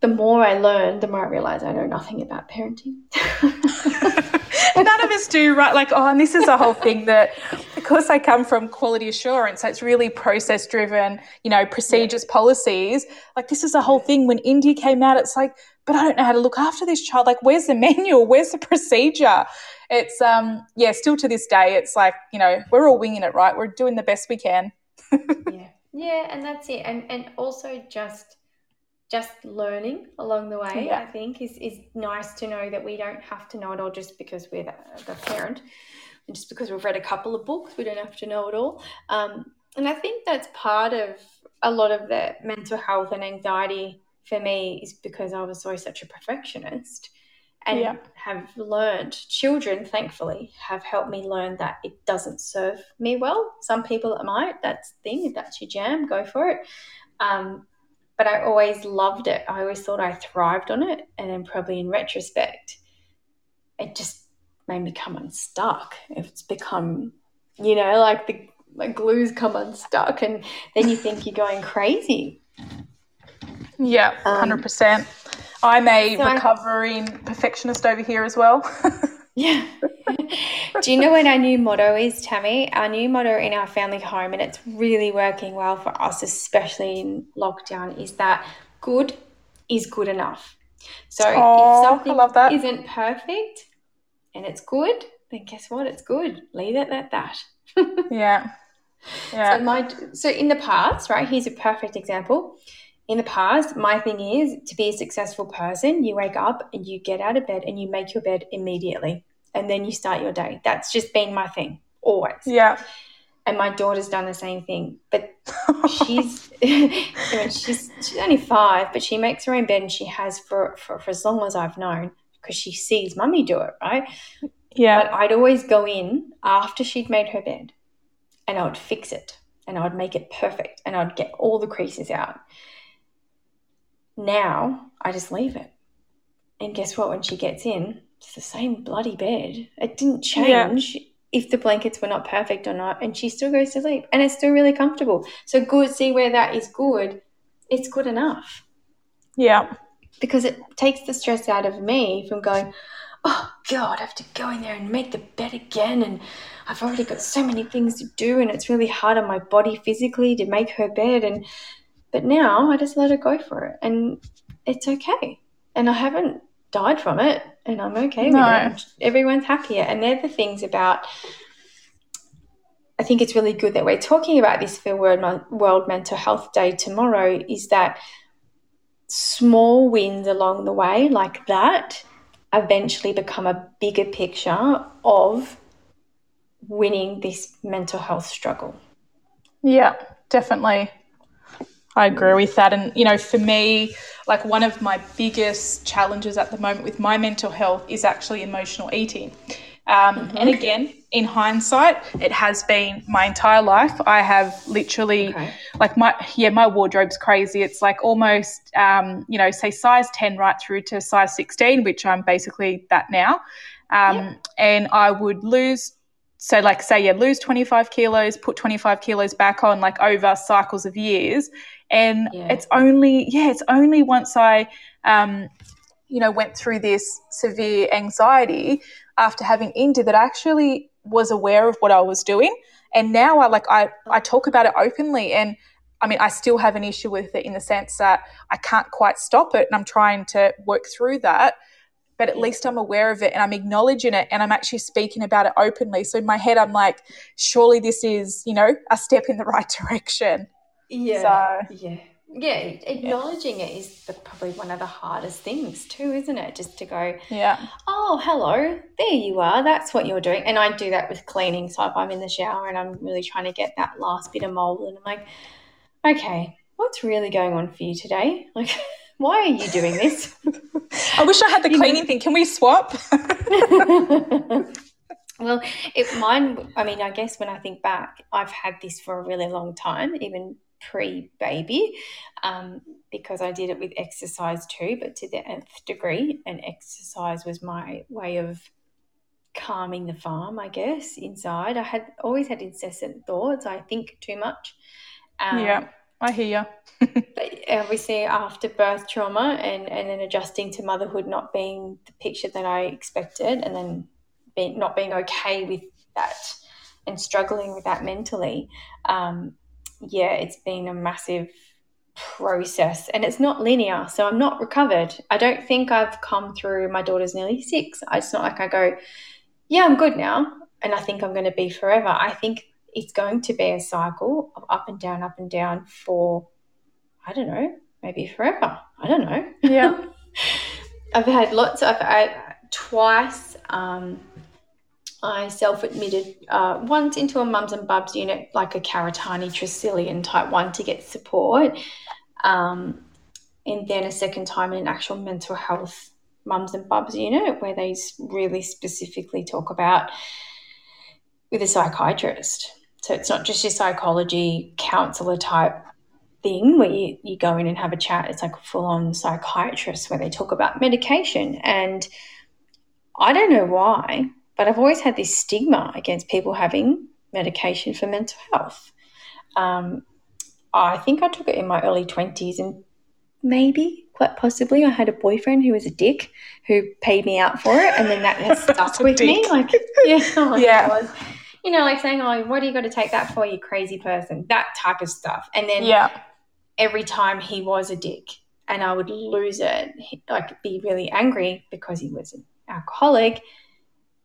the more I learn, the more I realize I know nothing about parenting. (laughs) None of us do, right? Like, oh, and this is a whole thing that because I come from quality assurance, so it's really process driven, you know, procedures, yeah. policies. Like, this is a whole thing. When Indy came out, it's like, but I don't know how to look after this child. Like, where's the (laughs) manual? Where's the procedure? It's, um, yeah, still to this day, it's like, you know, we're all winging it, right? We're doing the best we can. (laughs) yeah. Yeah. And that's it. And, and also just, just learning along the way, yeah. I think, is, is nice to know that we don't have to know it all just because we're the, the parent. And just because we've read a couple of books, we don't have to know it all. Um, and I think that's part of a lot of the mental health and anxiety for me is because I was always such a perfectionist and yeah. have learned children thankfully have helped me learn that it doesn't serve me well some people it might that's the thing if that's your jam go for it um, but I always loved it. I always thought I thrived on it. And then, probably in retrospect, it just made me come unstuck. If it's become, you know, like the like glues come unstuck, and then you think you're going crazy. Yeah, um, hundred percent. I'm a so recovering I, perfectionist over here as well. (laughs) yeah. Do you know what our new motto is, Tammy? Our new motto in our family home, and it's really working well for us, especially in lockdown, is that good is good enough. So Aww, if something isn't perfect and it's good, then guess what? It's good. Leave it at that. yeah. (laughs) Yeah. So my so in the past, right? Here's a perfect example. In the past, my thing is to be a successful person, you wake up and you get out of bed and you make your bed immediately and then you start your day. That's just been my thing always. Yeah. And my daughter's done the same thing, but (laughs) she's (laughs) she's she's only five, but she makes her own bed and she has for for, for as long as I've known because she sees mummy do it, right? Yeah. But I'd always go in after she'd made her bed, and I would fix it and I would make it perfect and I'd get all the creases out. Now I just leave it. And guess what? When she gets in, it's the same bloody bed. It didn't change yeah. if the blankets were not perfect or not, and she still goes to sleep, and it's still really comfortable. So good. See where that is good. It's good enough. Yeah. Because it takes the stress out of me from going, oh God, I have to go in there and make the bed again. And I've already got so many things to do, and it's really hard on my body physically to make her bed. And but now I just let her go for it, and it's okay. And I haven't died from it and I'm okay no. with it. Everyone's happier. And they're the things about I think it's really good that we're talking about this for World, World Mental Health Day tomorrow is that small wins along the way like that eventually become a bigger picture of winning this mental health struggle. Yeah, definitely. I agree with that. And, you know, for me, like one of my biggest challenges at the moment with my mental health is actually emotional eating. Um, mm-hmm. And again, in hindsight, it has been my entire life. I have literally, okay. like my yeah, my wardrobe's crazy. It's like almost, um, you know, say size ten right through to size sixteen, which I'm basically that now. Um. And I would lose so like say yeah lose 25 kilos put 25 kilos back on like over cycles of years and yeah. it's only, yeah, it's only once I, um, you know, went through this severe anxiety after having Indy that I actually was aware of what I was doing. And now I like, I, I talk about it openly and, I mean, I still have an issue with it in the sense that I can't quite stop it and I'm trying to work through that. but at least I'm aware of it and I'm acknowledging it and I'm actually speaking about it openly. So in my head, I'm like, surely this is, you know, a step in the right (laughs) direction. Yeah. So, yeah yeah, acknowledging yeah. it is the, probably one of the hardest things too, isn't it? Just to go, yeah, oh, hello, there you are. That's what you're doing. And I do that with cleaning. So if I'm in the shower and I'm really trying to get that last bit of mold, and I'm like, okay, what's really going on for you today? Like, (laughs) why are you doing this? (laughs) I wish I had the cleaning thing. Can we swap? (laughs) well, it mine. I mean, I guess when I think back, I've had this for a really long time, even pre baby um, because I did it with exercise too, but to the nth degree. And exercise was my way of calming the farm, I guess, inside. I had always had incessant thoughts. I think too much. Um, yeah, I hear you. (laughs) but obviously, after birth trauma and, and then adjusting to motherhood not being the picture that I expected, and then being, not being okay with that and struggling with that mentally, um, yeah, it's been a massive process and it's not linear. So I'm not recovered. I don't think I've come through, my daughter's nearly six. It's not like I go, yeah, I'm good now. And I think I'm going to be forever. I think it's going to be a cycle of up and down, up and down for, I don't know, maybe forever. I don't know. Yeah. (laughs) I've had lots of, I, twice, um, I self admitted uh, once into a mums and bubs unit, like a Karitane Tresillian type one to get support. Um, and then a second time in an actual mental health mums and bubs unit where they really specifically talk about with a psychiatrist. So it's not just your psychology counselor type thing where you, you go in and have a chat. It's like a full on psychiatrist where they talk about medication. And I don't know why, but I've always had this stigma against people having medication for mental health. Um, I think I took it in my early 20s and maybe, quite possibly, I had a boyfriend who was a dick who paid me out for it. And then that (laughs) has stuck with dick. me. Like, yeah, (laughs) oh yeah. You know, like saying, oh, what do you got to take that for, you crazy person? That type of stuff. And then yeah. every time he was a dick and I would lose it, like be really angry because he was an alcoholic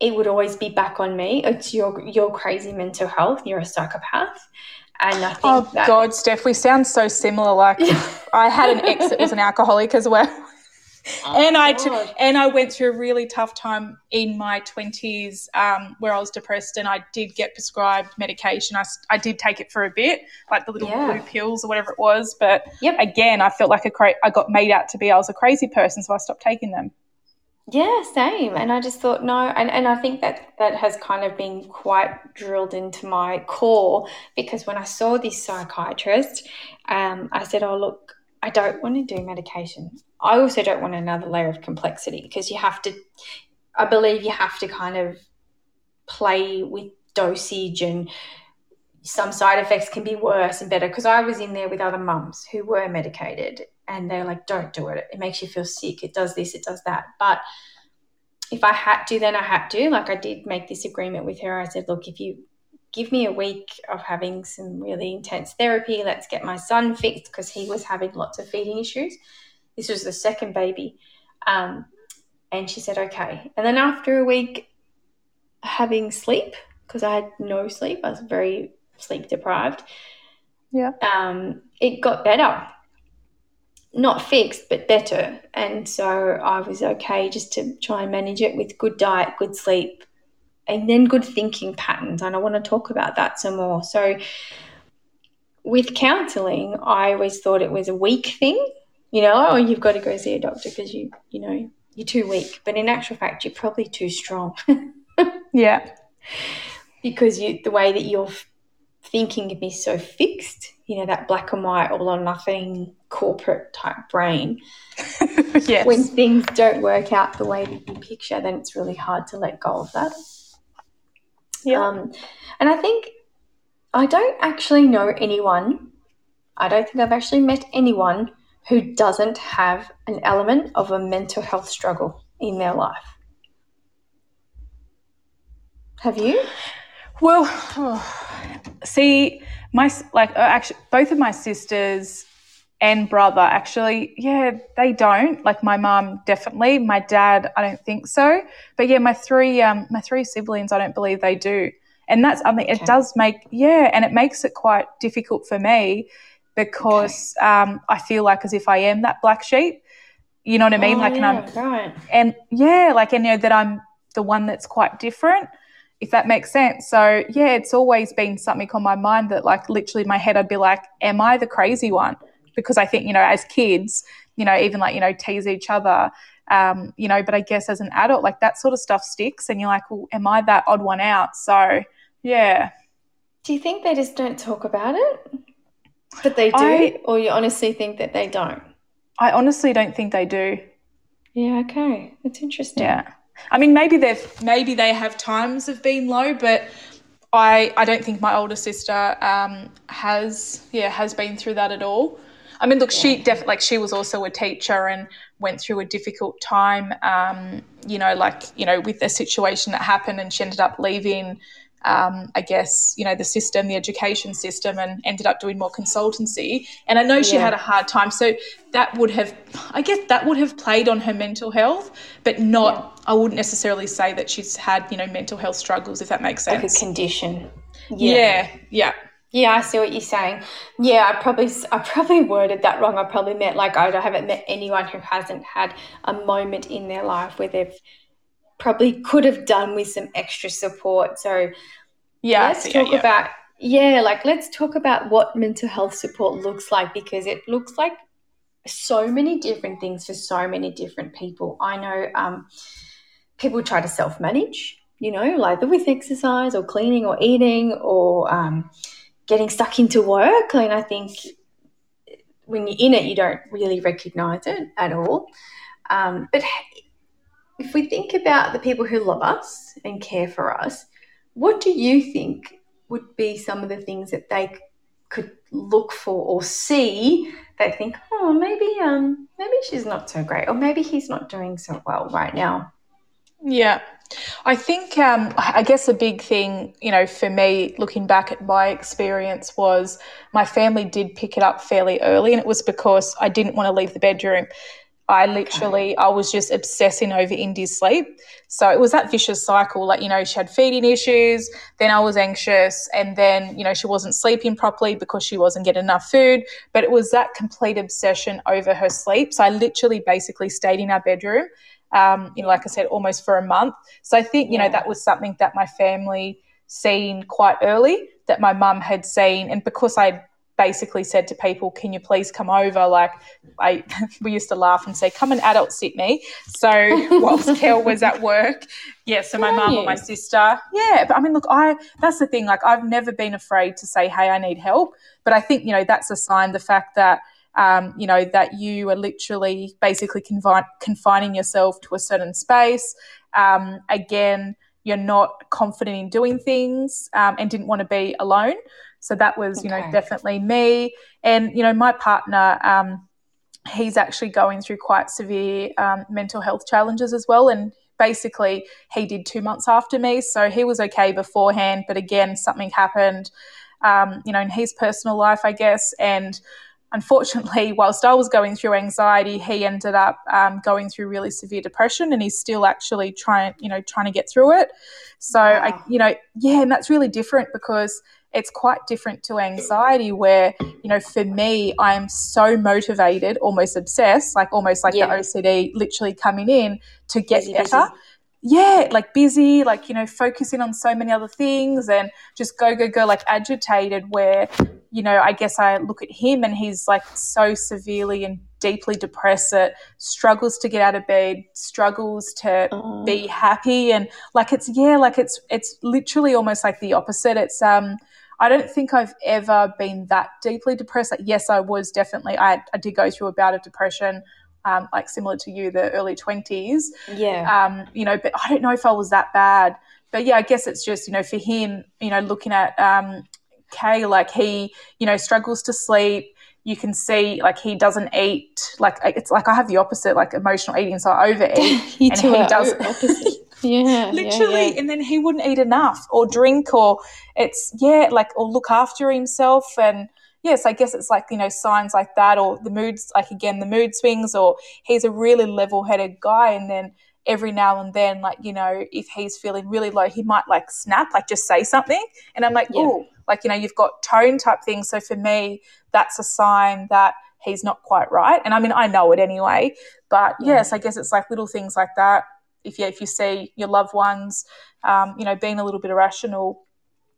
it would always be back on me. It's your your crazy mental health. You're a psychopath. And I think oh that, God, Steph, we sound so similar. Like (laughs) I had an ex that was an alcoholic as well. Oh, and I t- and I went through a really tough time in my twenties um, where I was depressed, and I did get prescribed medication. I, I did take it for a bit, like the little yeah. blue pills or whatever it was. But yep. again, I felt like a cra- I got made out to be I was a crazy person, so I stopped taking them. Yeah, same. And I just thought, no, and, and I think that that has kind of been quite drilled into my core because when I saw this psychiatrist, um, I said, oh, look, I don't want to do medication. I also don't want another layer of complexity because you have to, I believe you have to kind of play with dosage and some side effects can be worse and better because I was in there with other mums who were medicated and they're like, don't do it. It makes you feel sick. It does this, it does that. But if I had to, then I had to. Like I did make this agreement with her. I said, look, if you give me a week of having some really intense therapy, let's get my son fixed because he was having lots of feeding issues. This was the second baby. Um, and she said, okay. And then after a week having sleep, because I had no sleep, I was very sleep deprived. Yeah. Um, it got better not fixed, but better. And so I was okay just to try and manage it with good diet, good sleep, and then good thinking patterns. And I want to talk about that some more. So with counseling, I always thought it was a weak thing. You know, oh, you've got to go see a doctor because you, you know, you're too weak. But in actual fact, you're probably too strong. (laughs) yeah. Because you, the way that you're thinking can be so fixed, you know, that black and white, all or nothing corporate type brain. (laughs) yes. When things don't work out the way that you picture, then it's really hard to let go of that. Yeah. Um, and I think I don't actually know anyone, I don't think I've actually met anyone who doesn't have an element of a mental health struggle in their life. Have you? Well, oh, see, my like uh, actually both of my sisters and brother actually yeah they don't like my mum definitely my dad i don't think so but yeah my three um my three siblings i don't believe they do and that's i mean okay. it does make yeah and it makes it quite difficult for me because okay. um i feel like as if i am that black sheep you know what i mean oh, like yeah, and i'm right. and yeah like and you know that i'm the one that's quite different if that makes sense. So yeah, it's always been something on my mind that like literally in my head I'd be like, am I the crazy one? Because I think, you know, as kids, you know, even like, you know, tease each other. Um, you know, but I guess as an adult, like that sort of stuff sticks and you're like, well, am I that odd one out? So yeah. Do you think they just don't talk about it? But they do, I, or you honestly think that they don't? I honestly don't think they do. Yeah, okay. That's interesting. Yeah. I mean, maybe they've maybe they have times of being low, but I I don't think my older sister um, has yeah has been through that at all. I mean, look, yeah. she definitely like she was also a teacher and went through a difficult time. Um, you know, like you know, with a situation that happened, and she ended up leaving um, I guess, you know, the system, the education system, and ended up doing more consultancy. And I know she yeah. had a hard time. So that would have, I guess, that would have played on her mental health, but not, yeah. I wouldn't necessarily say that she's had, you know, mental health struggles, if that makes sense. Like a condition. Yeah. Yeah. Yeah. Yeah, I see what you're saying. Yeah, I probably I probably worded that wrong. I probably meant like I haven't met anyone who hasn't had a moment in their life where they've probably could have done with some extra support. So yeah, let's talk yeah. about yeah, like let's talk about what mental health support looks like because it looks like so many different things for so many different people. I know um, people try to self manage, you know, either with exercise or cleaning or eating or um, getting stuck into work. And I think when you're in it, you don't really recognize it at all. Um, but if we think about the people who love us and care for us, what do you think would be some of the things that they could look for or see they think oh maybe um maybe she's not so great or maybe he's not doing so well right now yeah. I think um i guess a big thing you know for me looking back at my experience was my family did pick it up fairly early and it was because i didn't want to leave the bedroom I literally, okay. I was just obsessing over Indy's sleep. So it was that vicious cycle. Like, you know, she had feeding issues, then I was anxious, and then, you know, she wasn't sleeping properly because she wasn't getting enough food. But it was that complete obsession over her sleep. So I literally basically stayed in our bedroom, um, you know, like I said, almost for a month. So I think, you yeah. know, that was something that my family seen quite early that my mum had seen. And because I basically said to people, "Can you please come over?" Like I, (laughs) we used to laugh and say, "Come and adult sit me." So (laughs) whilst Kel was at work, yeah. So my mum or my sister, yeah. But I mean, look, I that's the thing. Like I've never been afraid to say, "Hey, I need help." But I think you know that's a sign. The fact that um, you know that you are literally basically confine, confining yourself to a certain space. Um, again, you're not confident in doing things um, and didn't want to be alone. So that was, you know, definitely me. And, you know, my partner, um, he's actually going through quite severe um, mental health challenges as well. And basically, he did two months after me. So he was okay beforehand. But again, something happened, um, you know, in his personal life, I guess. And unfortunately, (laughs) whilst I was going through anxiety, he ended up um, going through really severe depression, and he's still actually trying, you know, trying to get through it. So wow. I, you know, yeah, and that's really different because it's quite different to anxiety where you know for me i'm so motivated almost obsessed like almost like yeah. the ocd literally coming in to get busy, better busy. yeah like busy like you know focusing on so many other things and just go go go like agitated where you know i guess i look at him and he's like so severely and deeply depressed that struggles to get out of bed struggles to oh. be happy and like it's yeah like it's it's literally almost like the opposite it's um I don't think I've ever been that deeply depressed. Like, yes, I was definitely, I, I did go through a bout of depression, um, like similar to you, the early 20s. Yeah. Um, you know, but I don't know if I was that bad. But yeah, I guess it's just, you know, for him, you know, looking at um, Kay, like he, you know, struggles to sleep. You can see like he doesn't eat. Like it's like I have the opposite, like emotional eating. So I overeat, (laughs) and he does. (laughs) (laughs) Yeah. Literally. Yeah, yeah. And then he wouldn't eat enough or drink or it's, yeah, like, or look after himself. And yes, I guess it's like, you know, signs like that or the moods, like again, the mood swings, or he's a really level headed guy. And then every now and then, like, you know, if he's feeling really low, he might like snap, like just say something. And I'm like, yeah. oh, like, you know, you've got tone type things. So for me, that's a sign that he's not quite right. And I mean, I know it anyway. But yeah. yes, I guess it's like little things like that. If you, if you see your loved ones, um, you know, being a little bit irrational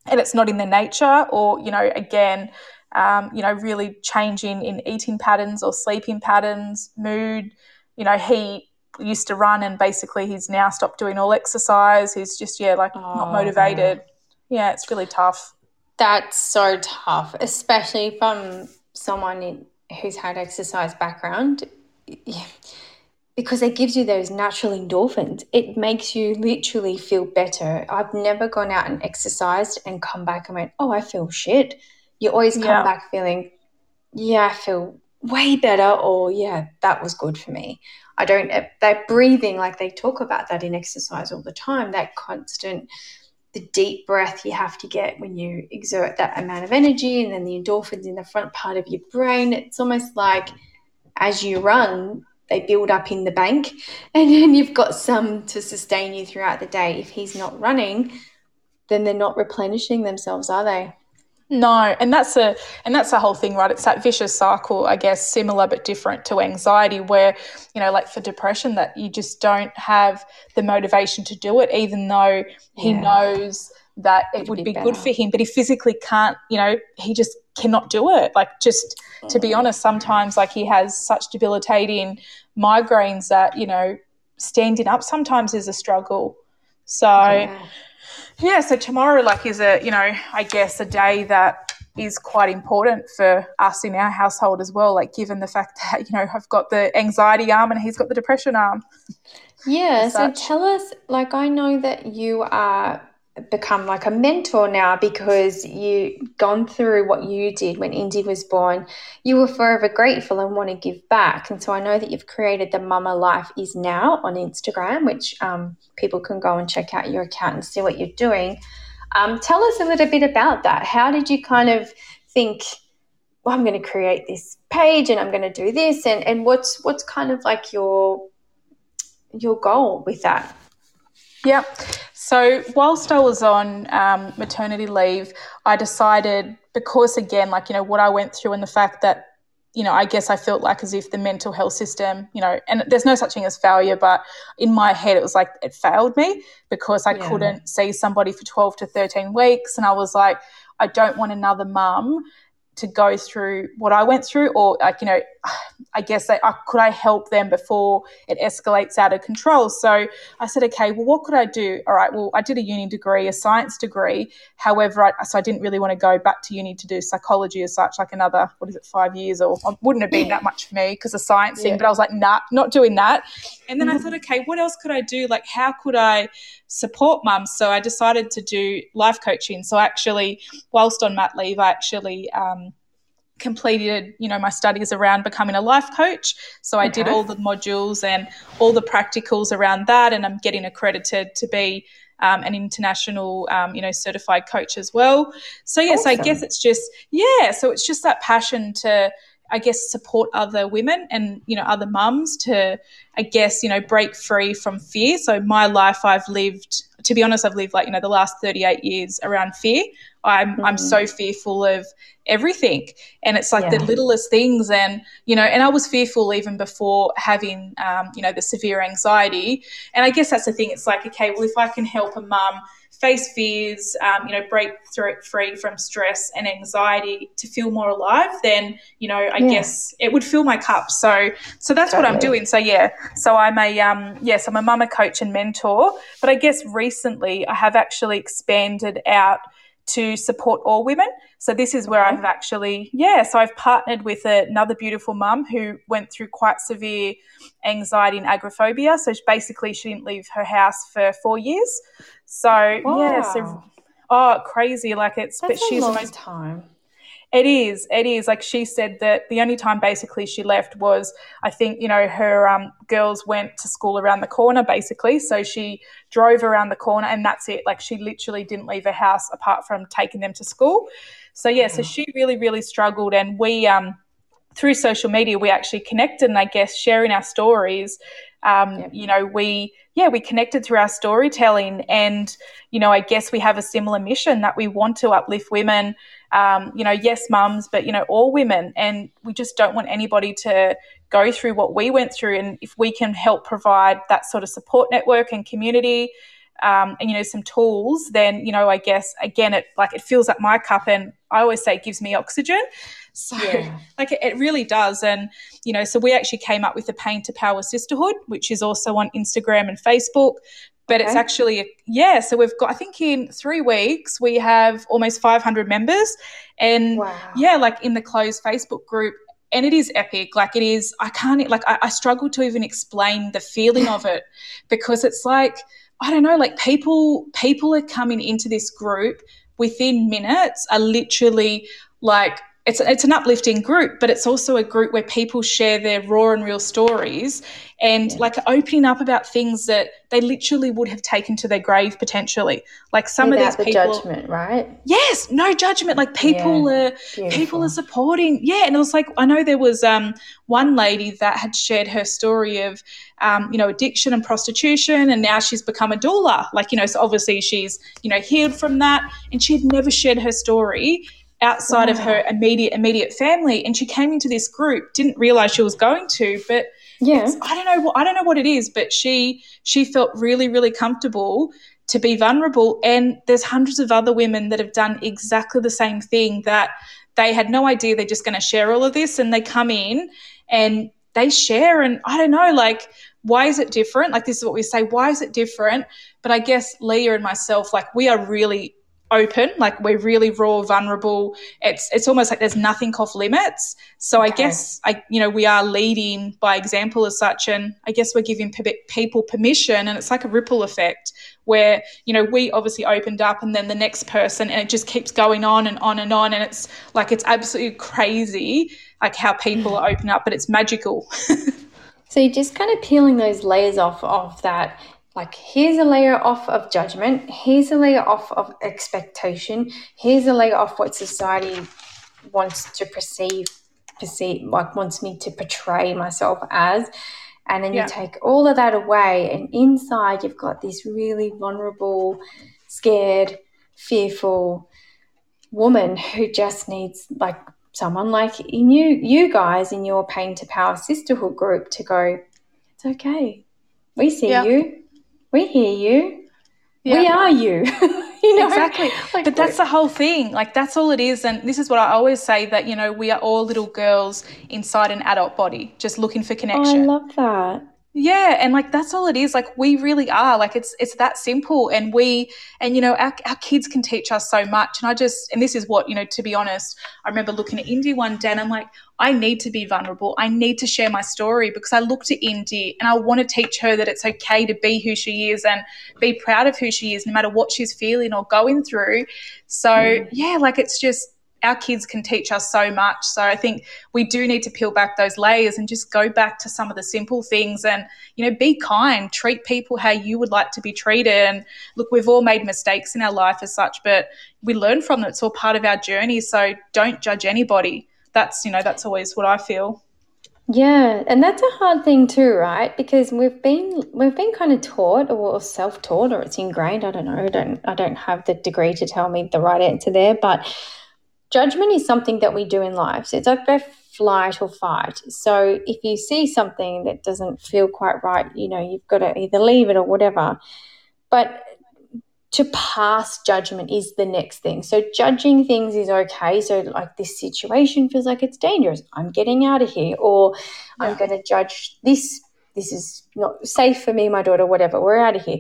and it's not in their nature or, you know, again, um, you know, really changing in eating patterns or sleeping patterns, mood. You know, he used to run and basically he's now stopped doing all exercise. He's just, yeah, like oh, not motivated. Yeah, it's really tough. That's so tough, especially from someone in, who's had exercise background. Yeah. Because it gives you those natural endorphins. It makes you literally feel better. I've never gone out and exercised and come back and went, oh, I feel shit you always come yeah. back feeling, yeah, I feel way better, or yeah, that was good for me. I don't, eh, that breathing, like they talk about that in exercise all the time, that constant, the deep breath you have to get when you exert that amount of energy, and then the endorphins in the front part of your brain. It's almost like as you run, they build up in the bank, (laughs) and then you've got some to sustain you throughout the day. If he's not running, then they're not replenishing themselves, are they? No, and that's a and that's the whole thing, right? It's that vicious cycle, I guess, similar but different to anxiety, where you know, like for depression, that you just don't have the motivation to do it, even though he yeah. knows that it It'd would be, be good for him, but he physically can't. You know, he just cannot do it. Like, just to be mm. honest, sometimes like he has such debilitating migraines that you know, standing up sometimes is a struggle. So. Yeah yeah, so tomorrow, like, is a, you know, I guess a day that is quite important for us in our household as well. Like, given the fact (laughs) that, you know, I've got the anxiety arm and he's got the depression arm. Yeah. So tell us, like, I know that you are become like a mentor now because you gone through what you did when Indy was born. You were forever grateful and want to give back. And so I know that you've created the Mumma Life is Now on Instagram, which um, people can go and check out your account and see what you're doing. Um, tell us a little bit about that. How did you kind of think, well, I'm going to create this page and I'm going to do this, and and what's what's kind of like your your goal with that? Yeah. So, whilst I was on um, maternity leave, I decided because, again, like, you know, what I went through and the fact that, you know, I guess I felt like as if the mental health system, you know, and there's no such thing as failure, but in my head, it was like it failed me because I yeah. couldn't see somebody for 12 to 13 weeks. And I was like, I don't want another mum to go through what I went through, or like, you know, (sighs) I guess I, I, could I help them before it escalates out of control? So I said, okay, well, what could I do? All right, well, I did a uni degree, a science degree. However, I, so I didn't really want to go back to uni to do psychology as such, like another, what is it, five years, or um, wouldn't have been that much for me because of science yeah. thing. But I was like, nah, not doing that. And then I mm-hmm. thought, okay, what else could I do? Like, how could I support mums? So I decided to do life coaching. So actually, whilst on mat leave, I actually um, completed you know my studies around becoming a life coach so i did all the modules and all the practicals around that and i'm getting accredited to be um, an international um, you know certified coach as well so yes awesome. i guess it's just yeah so it's just that passion to I guess support other women and you know other mums to I guess you know break free from fear. So my life I've lived to be honest I've lived like you know the last 38 years around fear. I'm mm-hmm. I'm so fearful of everything and it's like yeah. the littlest things and you know and i was fearful even before having um, you know the severe anxiety and i guess that's the thing it's like okay well if i can help a mum face fears um, you know break through free from stress and anxiety to feel more alive then you know i yeah. guess it would fill my cup so so that's totally. what i'm doing so yeah so i'm a um, yes i'm a mama coach and mentor but i guess recently i have actually expanded out to support all women. So this is where I've actually, yeah, so I've partnered with another beautiful mum who went through quite severe anxiety and agoraphobia. So basically, she didn't leave her house for four years. So wow. yeah, so oh, crazy! Like it's That's but she's a long most, time. It is. It is. Like she said that the only time basically she left was, I think, you know, her um, girls went to school around the corner basically. So she drove around the corner and that's it. Like she literally didn't leave her house apart from taking them to school. So yeah, so she really, really struggled, and we um through social media we actually connected, and I guess sharing our stories. Um, yep. You know, we yeah we connected through our storytelling, and you know, I guess we have a similar mission that we want to uplift women. Um, you know, yes, mums, but you know, all women, and we just don't want anybody to go through what we went through. And if we can help provide that sort of support network and community, um, and you know some tools, then you know I guess again it like it fills up my cup, and I always say it gives me oxygen. So yeah. (laughs) like it, it, really does, and you know so we actually came up with the Pain to Power Sisterhood, which is also on Instagram and Facebook. But okay. it's actually yeah, so we've got I think in three weeks we have almost 500 members, and wow. yeah, like in the closed Facebook group, and it is epic like it is i can't like I, I, struggle to even explain the feeling of it (laughs) because it's like I don't know, like people people are coming into this group within minutes are literally like it's it's an uplifting group, but it's also a group where people share their raw and real stories and yeah. like opening up about things that they literally would have taken to their grave potentially. Like some Without of these people, the judgment, right? Yes, no judgment. Like people yeah. are Beautiful. people are supporting. Yeah, and it was like I know there was um, one lady that had shared her story of um, you know addiction and prostitution, and now she's become a doula. Like you know, so obviously she's you know healed from that, and she had never shared her story outside wow. of her ah. immediate immediate family and she came into this group didn't realize she was going to but yeah. i don't know i don't know what it is but she she felt really really comfortable to be vulnerable and there's hundreds of other women that have done exactly the same thing that they had no idea they're just going to share all of this and they come in and they share and i don't know like why is it different? Like this is what we say why is it different? But i guess leah and myself like we are really open like we're really raw vulnerable. It's it's almost like there's nothing off limits. So i guess i you know we are leading by example as such and i guess we're giving people permission and it's like a ripple effect where you know we obviously opened up and then the next person and it just keeps going on and on and on and it's like it's absolutely crazy like how people are open up but it's magical. (laughs) So you're just kind of peeling those layers off of that like here's a layer off of judgment here's a layer off of expectation here's a layer off what society wants to perceive perceive like wants me to portray myself as and then yeah. you take all of that away and inside you've got this really vulnerable scared fearful woman who just needs like someone like you you guys in your pain to power sisterhood group to go it's okay we see yeah. you we hear you. Yeah. We are you. (laughs) you know? Exactly. Like, but that's the whole thing. Like that's all it is. And this is what I always say that, you know, we are all little girls inside an adult body, just looking for connection. Oh, I love that. Yeah, and like that's all it is. Like we really are. Like it's it's that simple. And we and you know our, our kids can teach us so much. And I just and this is what you know. To be honest, I remember looking at Indy one day, and I'm like, I need to be vulnerable. I need to share my story because I looked at Indy and I want to teach her that it's okay to be who she is and be proud of who she is, no matter what she's feeling or going through. So mm. yeah, like it's just our kids can teach us so much. So I think we do need to peel back those layers and just go back to some of the simple things and, you know, be kind, treat people how you would like to be treated. And look, we've all made mistakes in our life as such, but we learn from them. It's all part of our journey. So don't judge anybody. That's, you know, that's always what I feel. Yeah, and that's a hard thing too, right? Because we've been we've been kind of taught or self-taught or it's ingrained, I don't know, I don't I don't have the degree to tell me the right answer there, but judgment is something that we do in life. So it's like both flight or fight. So if you see something that doesn't feel quite right, you know, you've got to either leave it or whatever. But to pass judgment is the next thing. So judging things is okay. So like this situation feels like it's dangerous. I'm getting out of here, or yeah. I'm going to judge this. This is not safe for me, my daughter, whatever. We're out of here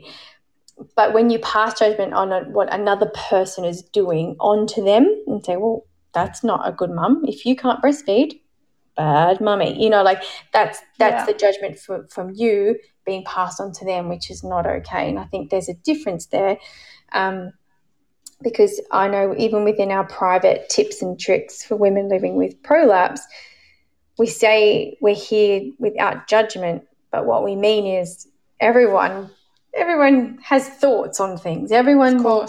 but when you pass judgment on a, what another person is doing onto them and say, well, that's not a good mum. If you can't breastfeed, bad mummy. You know, like that's that's yeah. the judgment from from you being passed on to them, which is not okay. And I think there's a difference there. Um, because I know even within our private tips and tricks for women living with prolapse, we say we're here without judgment, but what we mean is everyone everyone has thoughts on things. Everyone will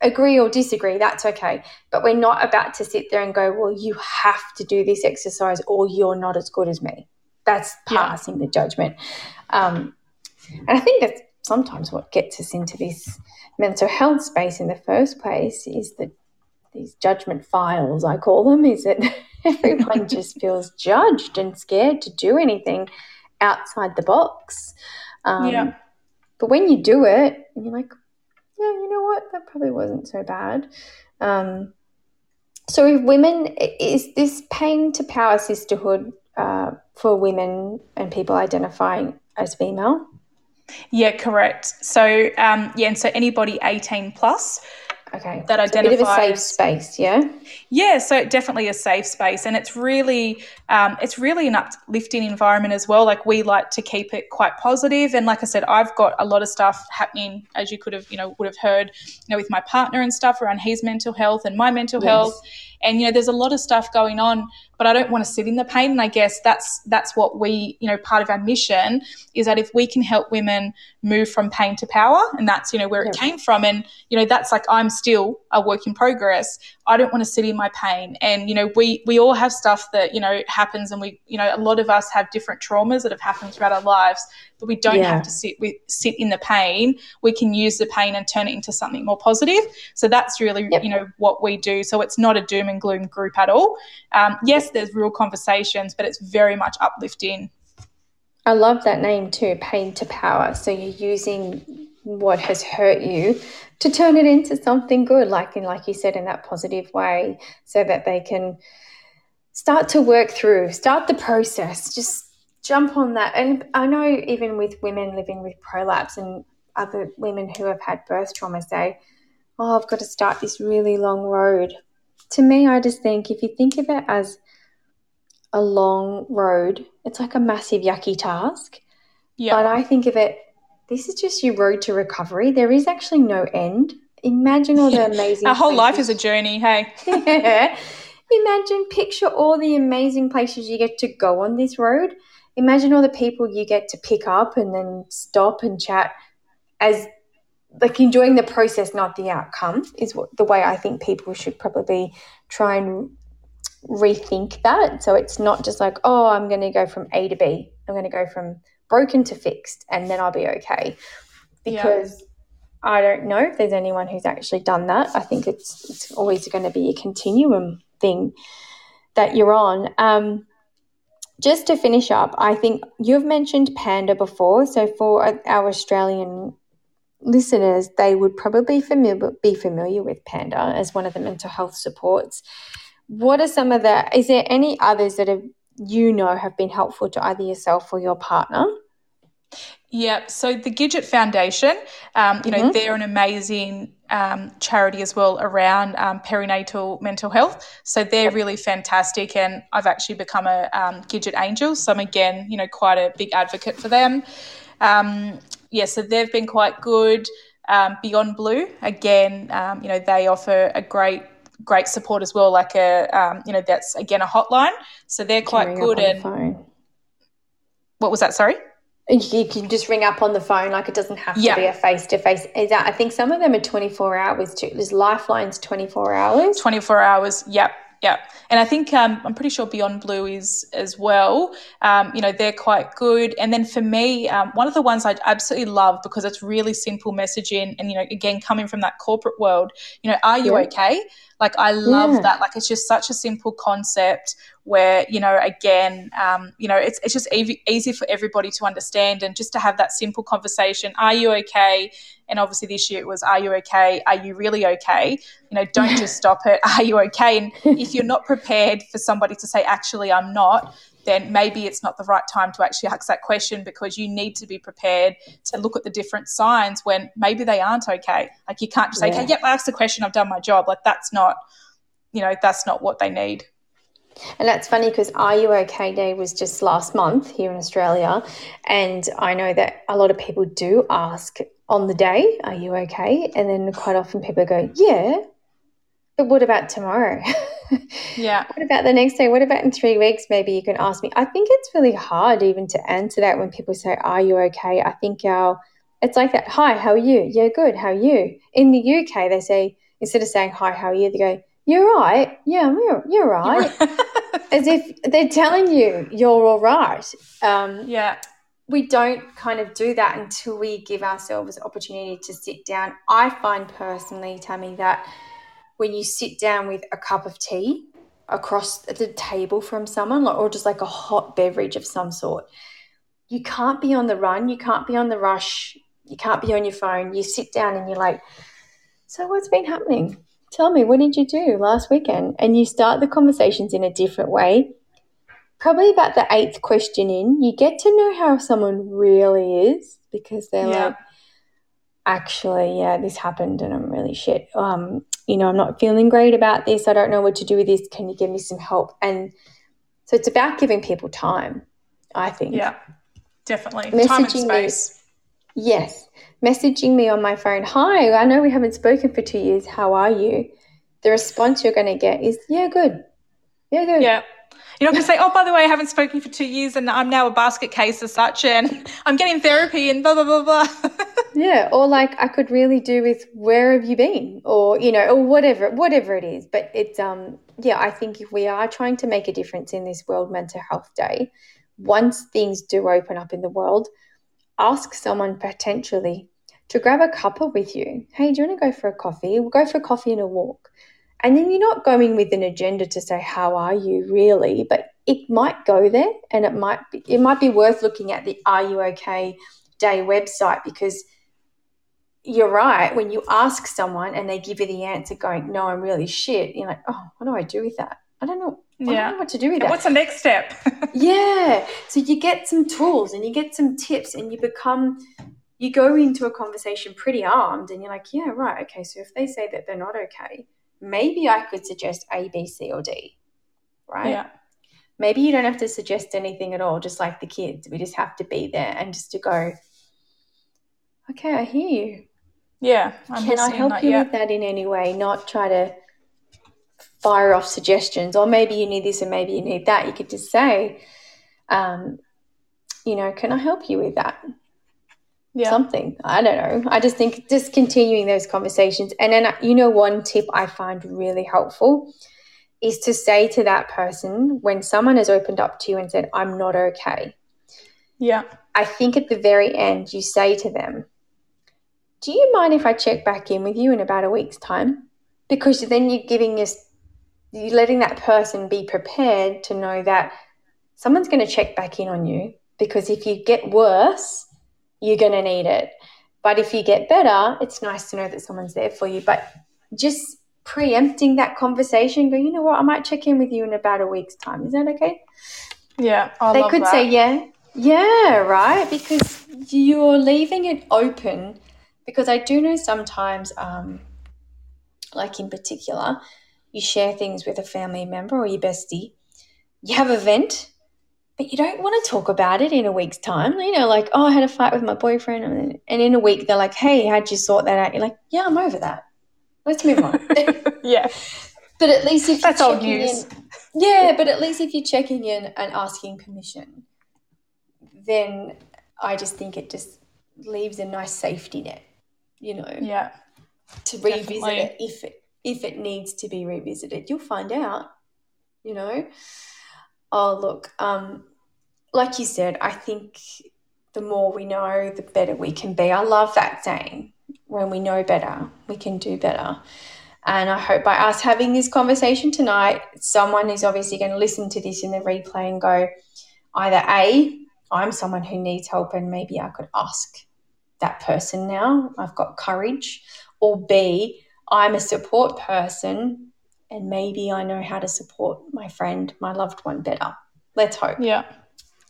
agree or disagree, that's okay. But we're not about to sit there and go, well, you have to do this exercise or you're not as good as me. That's passing yeah. the judgment. Um, and I think that's sometimes what gets us into this mental health space in the first place is that these judgment files, I call them, is that (laughs) everyone (laughs) just feels judged and scared to do anything outside the box. Um, yeah. But when you do it, and you're like, yeah, you know what, that probably wasn't so bad. Um, so, if women, is this pain to power sisterhood uh, for women and people identifying as female? Yeah, correct. So, um, yeah, and so anybody 18 plus Okay. That identifies so a safe space, yeah. Yeah, so definitely a safe space, and it's really, um, it's really an uplifting environment as well. Like we like to keep it quite positive, and like I said, I've got a lot of stuff happening, as you could have, you know, would have heard, you know, with my partner and stuff around his mental health and my mental yes. health, and you know, there's a lot of stuff going on but I don't want to sit in the pain. And I guess that's that's what we, you know, part of our mission is that if we can help women move from pain to power, and that's you know where it came from, and you know that's like I'm still a work in progress. I don't want to sit in my pain, and you know we we all have stuff that you know happens, and we you know a lot of us have different traumas that have happened throughout our lives, but we don't yeah. have to sit with sit in the pain. We can use the pain and turn it into something more positive. So that's really yep. you know what we do. So it's not a doom and gloom group at all. Um, yes, there's real conversations, but it's very much uplifting. I love that name too, pain to power. So you're using what has hurt you to turn it into something good, like in like you said, in that positive way, so that they can start to work through, start the process, just jump on that. And I know even with women living with prolapse and other women who have had birth trauma say, Oh, I've got to start this really long road to me, I just think if you think of it as a long road, it's like a massive yucky task. Yeah. But I think of it, this is just your road to recovery. There is actually no end. Imagine all the amazing. Our whole places. life is a journey. Hey. yeah. (laughs) Imagine, picture all the amazing places you get to go on this road. Imagine all the people you get to pick up and then stop and chat as like enjoying the process, not the outcome, is what the way I think people should probably try and rethink that. So it's not just like, oh, I'm going to go from A to B. I'm going to go from broken to fixed, and then I'll be okay. Because yeah. I don't know if there's anyone who's actually done that. I think it's it's always going to be a continuum thing that you're on. Um, just to finish up, I think you've mentioned Panda before. So for our Australian listeners, they would probably familiar, be familiar with Panda as one of the mental health supports. What are some of the, is there any others that have, you know have been helpful to either yourself or your partner? Yeah, so the Gidget Foundation, um, you know, mm-hmm. they're an amazing um, charity as well around um, perinatal mental health. So they're really fantastic, and I've actually become a um, Gidget Angel. So I'm again, you know, quite a big advocate for them. Um, yeah, so they've been quite good. Um, Beyond Blue, again, um, you know, they offer a great great support as well. Like a, um, you know, that's again a hotline, so they're quite good. And phone. what was that? Sorry. You can just ring up on the phone, like it doesn't have to yeah. be a face to face. I think some of them are twenty four hours too. There's lifelines twenty four hours. Twenty four hours. Yep. Yeah, and I think um, I'm pretty sure Beyond Blue is as well. Um, you know, they're quite good. And then for me, um, one of the ones I absolutely love because it's really simple messaging, and you know, again, coming from that corporate world, you know, are you yeah. okay? Like I love yeah. that. Like it's just such a simple concept where you know again um, you know it's, it's just easy, easy for everybody to understand and just to have that simple conversation. Are you okay? And obviously this year it was are you okay? Are you really okay? You know don't just (laughs) stop it. Are you okay? And if you're not prepared for somebody to say actually i'm not then maybe it's not the right time to actually ask that question because you need to be prepared to look at the different signs when maybe they aren't okay. Like you can't just say, yeah. okay, yep, I asked the question, I've done my job. Like that's not, you know, that's not what they need. And that's funny because Are You OK Day was just last month here in Australia. And I know that a lot of people do ask on the day, Are you okay? And then quite often people go, Yeah, but what about tomorrow? Yeah. (laughs) what about the next day? What about in three weeks? Maybe you can ask me. I think it's really hard even to answer that when people say, Are you okay? I think our It's like that. Hi, how are you? Yeah, good. How are you? In the UK, they say instead of saying hi, how are you, they go, "You're right. Yeah, you're you're right." (laughs) As if they're telling you you're all right. Um, yeah. We don't kind of do that until we give ourselves opportunity to sit down. I find personally, Tammy, that when you sit down with a cup of tea across the table from someone, or just like a hot beverage of some sort, you can't be on the run, you can't be on the rush, you can't be on your phone. You sit down and you're like, So, what's been happening? Tell me, what did you do last weekend? And you start the conversations in a different way. Probably about the eighth question in, you get to know how someone really is because they're yeah. like, actually, yeah, this happened and I'm really shit. Um, you know, I'm not feeling great about this. I don't know what to do with this. Can you give me some help? And so it's about giving people time, I think. Yeah, definitely. Messaging time and space. Me, yes. Messaging me on my phone, hi, I know we haven't spoken for two years. How are you? The response you're going to get is, yeah, good. Yeah, good. Yeah. You're not going to say, oh, by the way, I haven't spoken for two years and I'm now a basket case as such and I'm getting therapy and blah, blah, blah, blah. (laughs) yeah. Or like I could really do with where have you been or, you know, or whatever, whatever it is. But it's, um, yeah, I think if we are trying to make a difference in this World Mental Health Day, once things do open up in the world, ask someone potentially to grab a cuppa with you. Hey, do you want to go for a coffee? We'll go for a coffee and a walk. And then you're not going with an agenda to say, how are you really? But it might go there and it might be, it might be worth looking at the Are You OK Day website because you're right. When you ask someone and they give you the answer going, no, I'm really shit, you're like, oh, what do I do with that? I don't know. I yeah. don't know what to do with that. What's the next step? (laughs) yeah. So you get some tools and you get some tips and you become you go into a conversation pretty armed and you're like, yeah, right, okay, so if they say that they're not okay, maybe I could suggest A, B, C, or D, right? Yeah. Maybe you don't have to suggest anything at all, just like the kids. We just have to be there and just to go, okay, I hear you. Yeah. I'm Can I help that, you yeah. with that in any way? Not try to fire off suggestions, or maybe you need this and maybe you need that. You could just say, um, you know, can I help you with that? Yeah. something. I don't know. I just think just continuing those conversations. And then, uh, you know, one tip I find really helpful is to say to that person when someone has opened up to you and said, I'm not okay. Yeah. I think at the very end, you say to them, Do you mind if I check back in with you in about a week's time? Because then you're giving us, you're letting that person be prepared to know that someone's going to check back in on you. Because if you get worse, you're going to need it. But if you get better, it's nice to know that someone's there for you. But just preempting that conversation, go, you know what, I might check in with you in about a week's time. Is that okay? Yeah. I they could that. say, yeah, yeah, right. Because you're leaving it open. Because I do know sometimes, um, like in particular, you share things with a family member or your bestie, you have a vent but you don't want to talk about it in a week's time. You know, like, oh, I had a fight with my boyfriend. And in a week, they're like, hey, how'd you sort that out? You're like, yeah, I'm over that. Let's move on. (laughs) (laughs) yeah. But at least if That's old news. In, yeah, but at least if you're checking in and asking permission, then I just think it just leaves a nice safety net, you know. Yeah. To revisit Definitely. it if it if it needs to be revisited. You'll find out, you know. Oh, look, um, like you said, I think the more we know, the better we can be. I love that saying. When we know better, we can do better. And I hope by us having this conversation tonight, someone is obviously going to listen to this in the replay and go, either A, I'm someone who needs help and maybe I could ask that person now. I've got courage. Or B, I'm a support person and maybe I know how to support my friend, my loved one better. Let's hope. Yeah.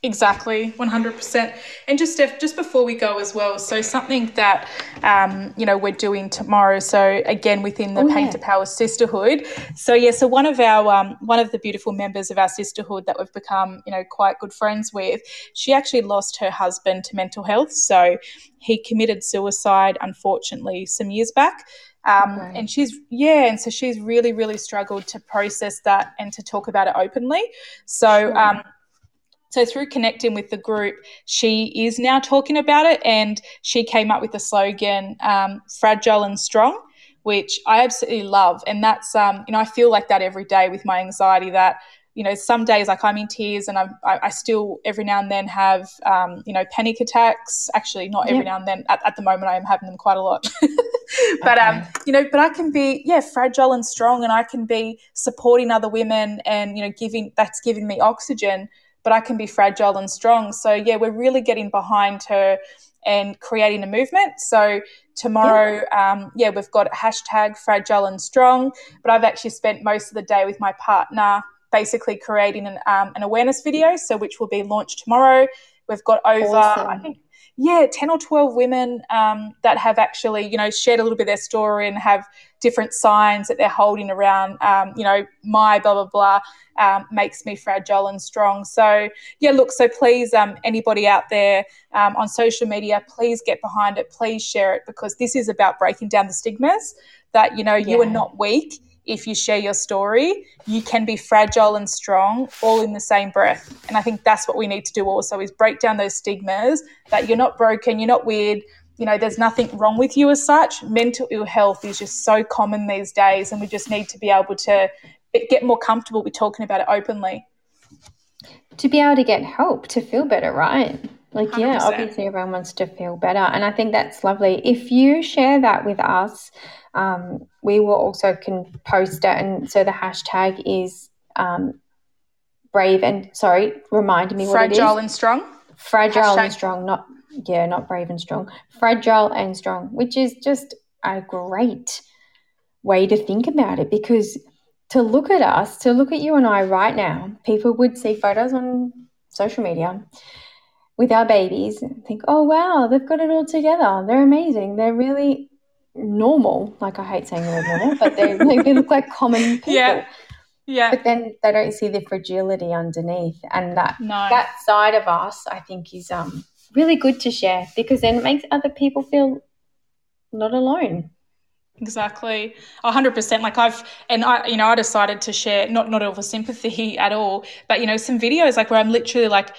Exactly, 100%. And just just before we go as well, so something that, um, you know, we're doing tomorrow. So again, within the oh, Pain yeah. to Power Sisterhood. So yeah, so one of our, um, one of the beautiful members of our sisterhood that we've become, you know, quite good friends with, she actually lost her husband to mental health. So he committed suicide, unfortunately, some years back. Um, okay. And she's, yeah, and so she's really, really struggled to process that and to talk about it openly. So, sure. um, so through connecting with the group, she is now talking about it, and she came up with the slogan um, "Fragile and Strong." Which I absolutely love, and that's um, you know I feel like that every day with my anxiety. That you know, some days like I'm in tears and I'm, I, I still every now and then have, um, you know, panic attacks. Actually, not every yep. now and then. At, at, the moment, I am having them quite a lot. (laughs) but, um, okay. um, you know, but I can be, yeah, fragile and strong and I can be supporting other women and, you know, giving, that's giving me oxygen, but I can be fragile and strong. So, yeah, we're really getting behind her and creating a movement. So tomorrow, yeah. Um, yeah, we've got hashtag fragile and strong, but I've actually spent most of the day with my partner basically creating an, um, an awareness video, so which will be launched tomorrow. We've got over, awesome. I think, yeah, 10 or 12 women um, that have actually, you know, shared a little bit of their story and have different signs that they're holding around, um, you know, my blah, blah, blah, um, makes me fragile and strong. So, yeah, look, so please, um, anybody out there um, on social media, please get behind it, please share it because this is about breaking down the stigmas that, you know, yeah. you are not weak if you share your story, you can be fragile and strong all in the same breath. And I think that's what we need to do also is break down those stigmas that you're not broken, you're not weird, you know, there's nothing wrong with you as such. Mental ill health is just so common these days and we just need to be able to get more comfortable with talking about it openly. To be able to get help to feel better, right? Like, 100%. yeah, obviously everyone wants to feel better. And I think that's lovely. If you share that with us, um, we will also can post it. And so the hashtag is um, brave and sorry, remind me what fragile and strong. Fragile hashtag. and strong, not yeah, not brave and strong. Fragile and strong, which is just a great way to think about it because to look at us, to look at you and I right now, people would see photos on social media with our babies and think, oh wow, they've got it all together. They're amazing. They're really normal. Like I hate saying they're normal, but they like, they look like common (laughs) people. Yeah. Yeah. But then they don't see the fragility underneath. And that no. that side of us I think is um really good to share because then it makes other people feel not alone. Exactly, hundred percent. Like I've, and I, you know, I decided to share not not all the sympathy (laughs) at all, but you know, some videos like where I'm literally like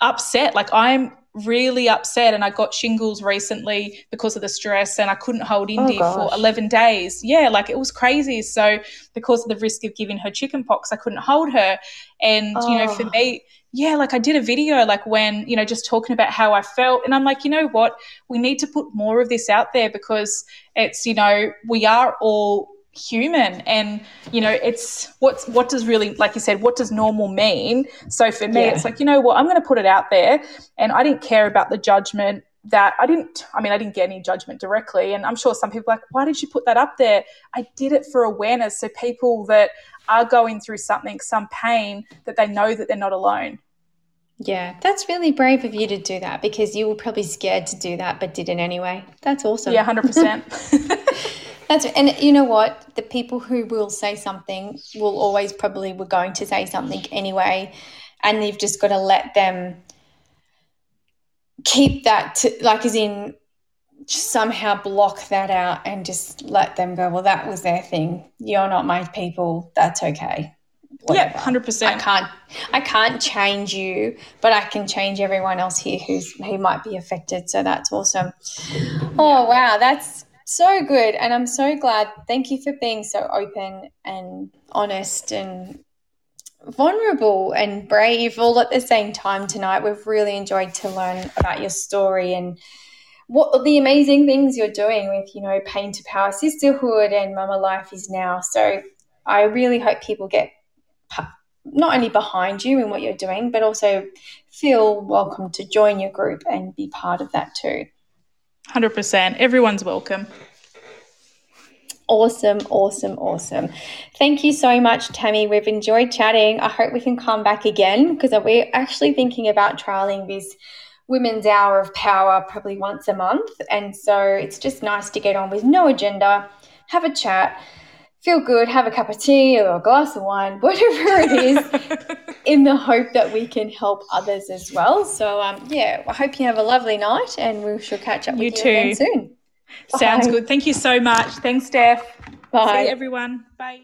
upset. Like I'm really upset and I got shingles recently because of the stress and I couldn't hold Indy oh, for 11 days. Yeah, like it was crazy. So because of the risk of giving her chickenpox, I couldn't hold her. And, oh. you know, for oh. me, yeah, like I did a video like when, you know, just talking about how I felt. And I'm like, you know what? We need to put more of this out there because it's, you know, we are all human and you know it's what's what does really like you said what does normal mean so for me yeah. it's like you know what i'm going to put it out there and i didn't care about the judgment that i didn't i mean i didn't get any judgment directly and i'm sure some people like why did you put that up there i did it for awareness so people that are going through something some pain that they know that they're not alone yeah, that's really brave of you to do that because you were probably scared to do that, but did it anyway. That's awesome. Yeah, 100%. (laughs) (laughs) That's and you know what? The people who will say something will always probably were going to say something anyway, and you've just got to let them keep that to, like as in somehow block that out and just let them go. Well, that was their thing. You're not my people. That's okay. Whatever. Yeah, hundred percent. I can't, I can't change you, but I can change everyone else here who's who might be affected. So that's awesome. Oh wow, that's so good. And I'm so glad. Thank you for being so open and honest and vulnerable and brave all at the same time tonight. We've really enjoyed to learn about your story and what the amazing things you're doing with, you know, Pain to Power Sisterhood and Mumma Life is now. So I really hope people get not only behind you in what you're doing, but also feel welcome to join your group and be part of that too. 100%. Everyone's welcome. Awesome, awesome, awesome. Thank you so much, Tammy. We've enjoyed chatting. I hope we can come back again because we're actually thinking about trialing this Women's Hour of Power probably once a month. And so it's just nice to get on with no agenda, have a chat, feel good, have a cup of tea or a glass of wine, (laughs) whatever it is, (laughs) in the hope that we can help others as well. So, um, yeah, I hope you have a lovely night and we shall catch up you with you again soon. Sounds Bye. good. Thank you so much. Thanks, Steph. Bye. See everyone. Bye.